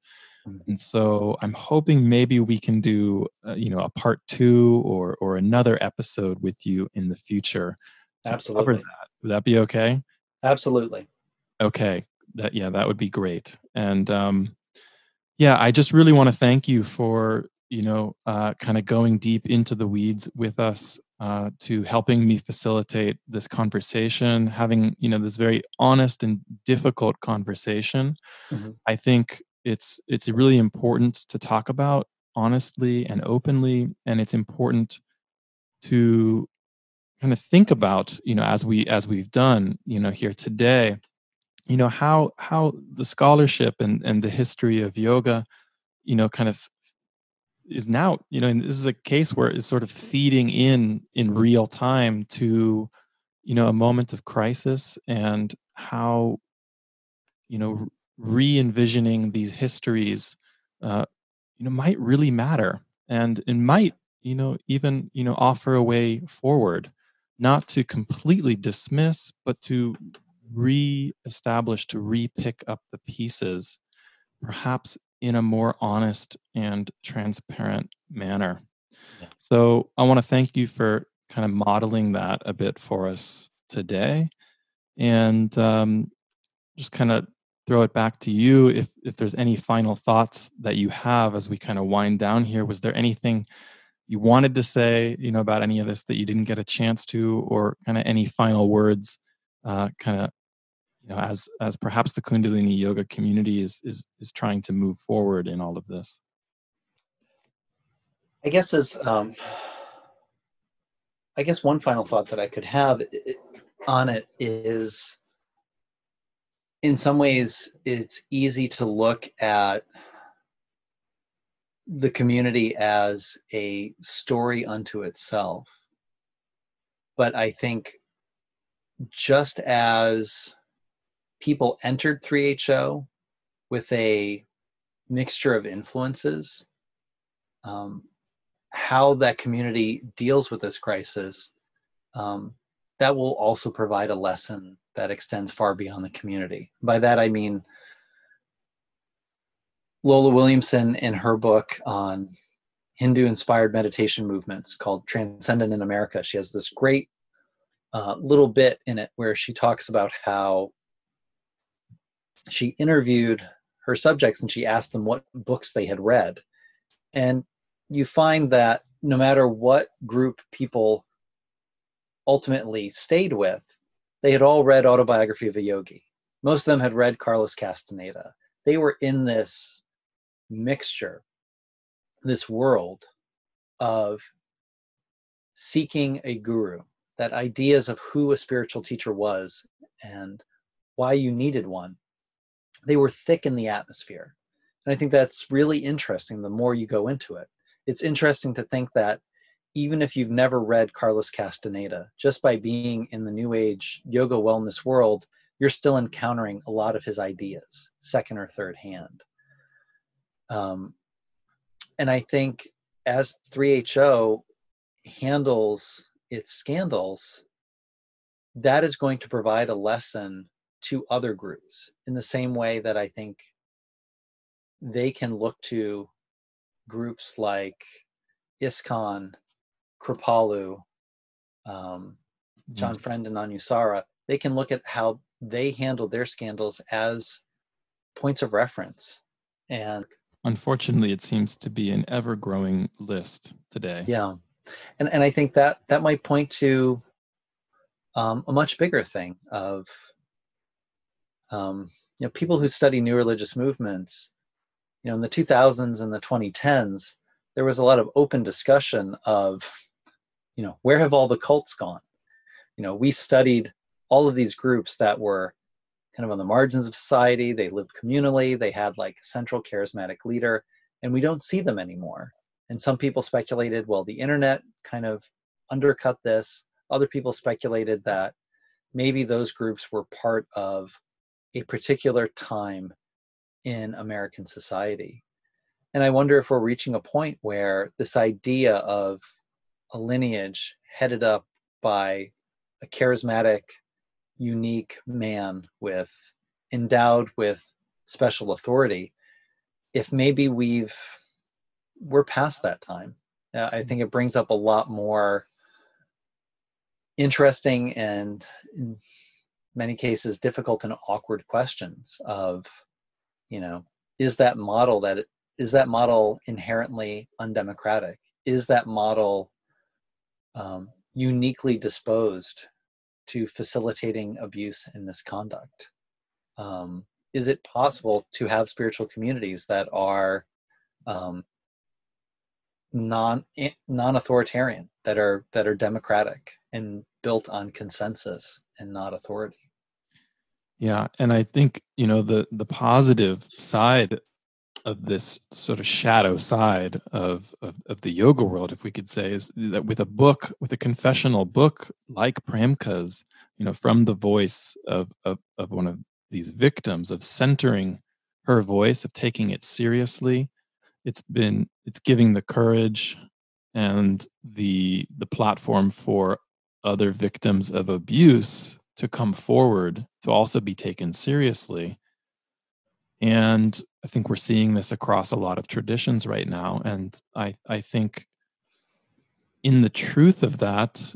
Mm. And so I'm hoping maybe we can do, uh, you know, a part two or or another episode with you in the future. Absolutely. That. Would that be okay? Absolutely. Okay. That yeah, that would be great. And um, yeah, I just really want to thank you for you know uh, kind of going deep into the weeds with us uh, to helping me facilitate this conversation having you know this very honest and difficult conversation mm-hmm. i think it's it's really important to talk about honestly and openly and it's important to kind of think about you know as we as we've done you know here today you know how how the scholarship and and the history of yoga you know kind of is now you know and this is a case where it's sort of feeding in in real time to you know a moment of crisis and how you know re-envisioning these histories uh, you know might really matter and it might you know even you know offer a way forward not to completely dismiss but to re-establish to re-pick up the pieces perhaps in a more honest and transparent manner yeah. so i want to thank you for kind of modeling that a bit for us today and um, just kind of throw it back to you if if there's any final thoughts that you have as we kind of wind down here was there anything you wanted to say you know about any of this that you didn't get a chance to or kind of any final words uh, kind of you know as as perhaps the kundalini yoga community is is is trying to move forward in all of this? I guess as um i guess one final thought that i could have on it is in some ways it's easy to look at the community as a story unto itself. But i think just as people entered 3ho with a mixture of influences um, how that community deals with this crisis um, that will also provide a lesson that extends far beyond the community. By that I mean Lola Williamson in her book on Hindu inspired meditation movements called Transcendent in America, she has this great uh, little bit in it where she talks about how she interviewed her subjects and she asked them what books they had read. And you find that no matter what group people ultimately stayed with, they had all read Autobiography of a Yogi. Most of them had read Carlos Castaneda. They were in this mixture, this world of seeking a guru, that ideas of who a spiritual teacher was and why you needed one. They were thick in the atmosphere. And I think that's really interesting the more you go into it. It's interesting to think that even if you've never read Carlos Castaneda, just by being in the new age yoga wellness world, you're still encountering a lot of his ideas, second or third hand. Um, and I think as 3HO handles its scandals, that is going to provide a lesson to other groups in the same way that I think they can look to groups like ISKCON Kripalu, um, mm-hmm. John Friend, and Anusara, they can look at how they handle their scandals as points of reference. And unfortunately, it seems to be an ever growing list today. Yeah. And, and I think that that might point to um, a much bigger thing of um, you know people who study new religious movements you know in the 2000s and the 2010s there was a lot of open discussion of you know where have all the cults gone? You know we studied all of these groups that were kind of on the margins of society. They lived communally. They had like a central charismatic leader and we don't see them anymore. And some people speculated well the internet kind of undercut this. Other people speculated that maybe those groups were part of a particular time in American society. And I wonder if we're reaching a point where this idea of a lineage headed up by a charismatic, unique man with endowed with special authority, if maybe we've we're past that time. Uh, I think it brings up a lot more interesting and many cases difficult and awkward questions of you know is that model that is that model inherently undemocratic? Is that model um, uniquely disposed to facilitating abuse and misconduct? Um, is it possible to have spiritual communities that are um, non eh, non-authoritarian that are that are democratic and built on consensus and not authority yeah and i think you know the the positive side of this sort of shadow side of, of, of the yoga world if we could say is that with a book with a confessional book like premka's you know from the voice of, of of one of these victims of centering her voice of taking it seriously it's been it's giving the courage and the the platform for other victims of abuse to come forward to also be taken seriously. And i think we're seeing this across a lot of traditions right now and i i think in the truth of that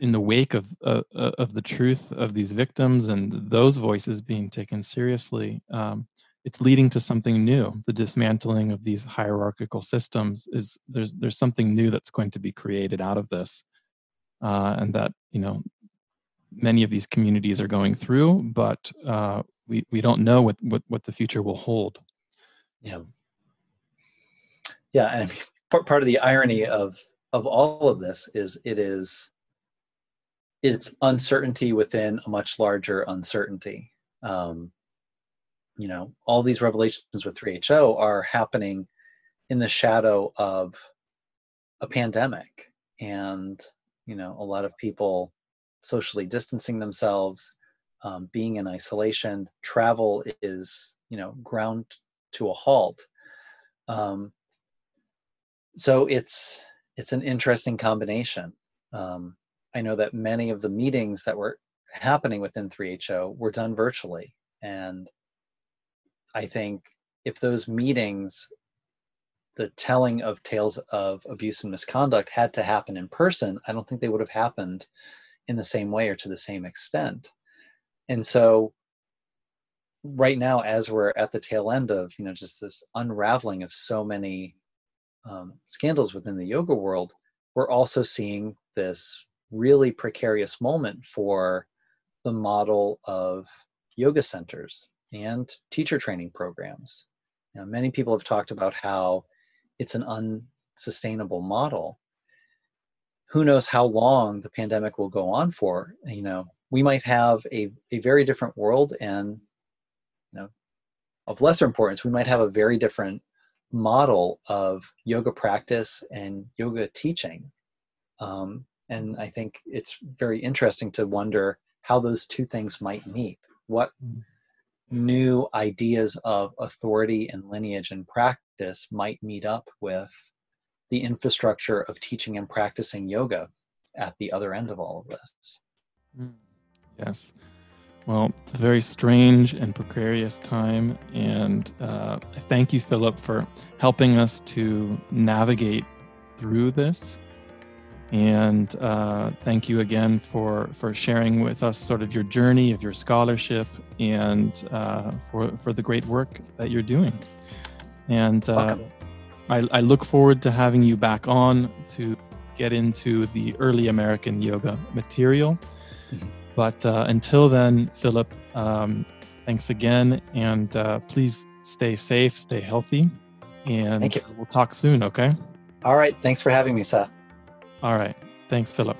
in the wake of uh, uh of the truth of these victims and those voices being taken seriously um, it's leading to something new. The dismantling of these hierarchical systems is there's there's something new that's going to be created out of this uh, and that you know many of these communities are going through but uh, we we don't know what, what what the future will hold. Yeah. Yeah and part, part of the irony of of all of this is it is it's uncertainty within a much larger uncertainty. Um, you know all these revelations with 3ho are happening in the shadow of a pandemic. And you know a lot of people socially distancing themselves um, being in isolation. Travel is you know ground to a halt. Um, so it's it's an interesting combination. Um, i know that many of the meetings that were happening within 3ho were done virtually. And I think if those meetings, the telling of tales of abuse and misconduct had to happen in person, I don't think they would have happened in the same way or to the same extent. And so right now, as we're at the tail end of, you know, just this unraveling of so many um, scandals within the yoga world, we're also seeing this really precarious moment for the model of yoga centers and teacher training programs. Many people have talked about how it's an unsustainable model. Who knows how long the pandemic will go on for? You know, we might have a, a very different world and you know of lesser importance, we might have a very different model of yoga practice and yoga teaching. Um, and I think it's very interesting to wonder how those two things might meet. What new ideas of authority and lineage and practice might meet up with the infrastructure of teaching and practicing yoga at the other end of all of this. Mm. Yes. Well, it's a very strange and precarious time. And uh, I thank you, Philip, for helping us to navigate through this. And uh, thank you again for, for sharing with us sort of your journey of your scholarship and uh, for, for the great work that you're doing. And uh, I, I look forward to having you back on to get into the early American yoga material. Mm-hmm. But uh, until then, Philip, um, thanks again. And uh, please stay safe, stay healthy. And we'll talk soon, okay? All right. Thanks for having me, Seth. All right. Thanks, Philip.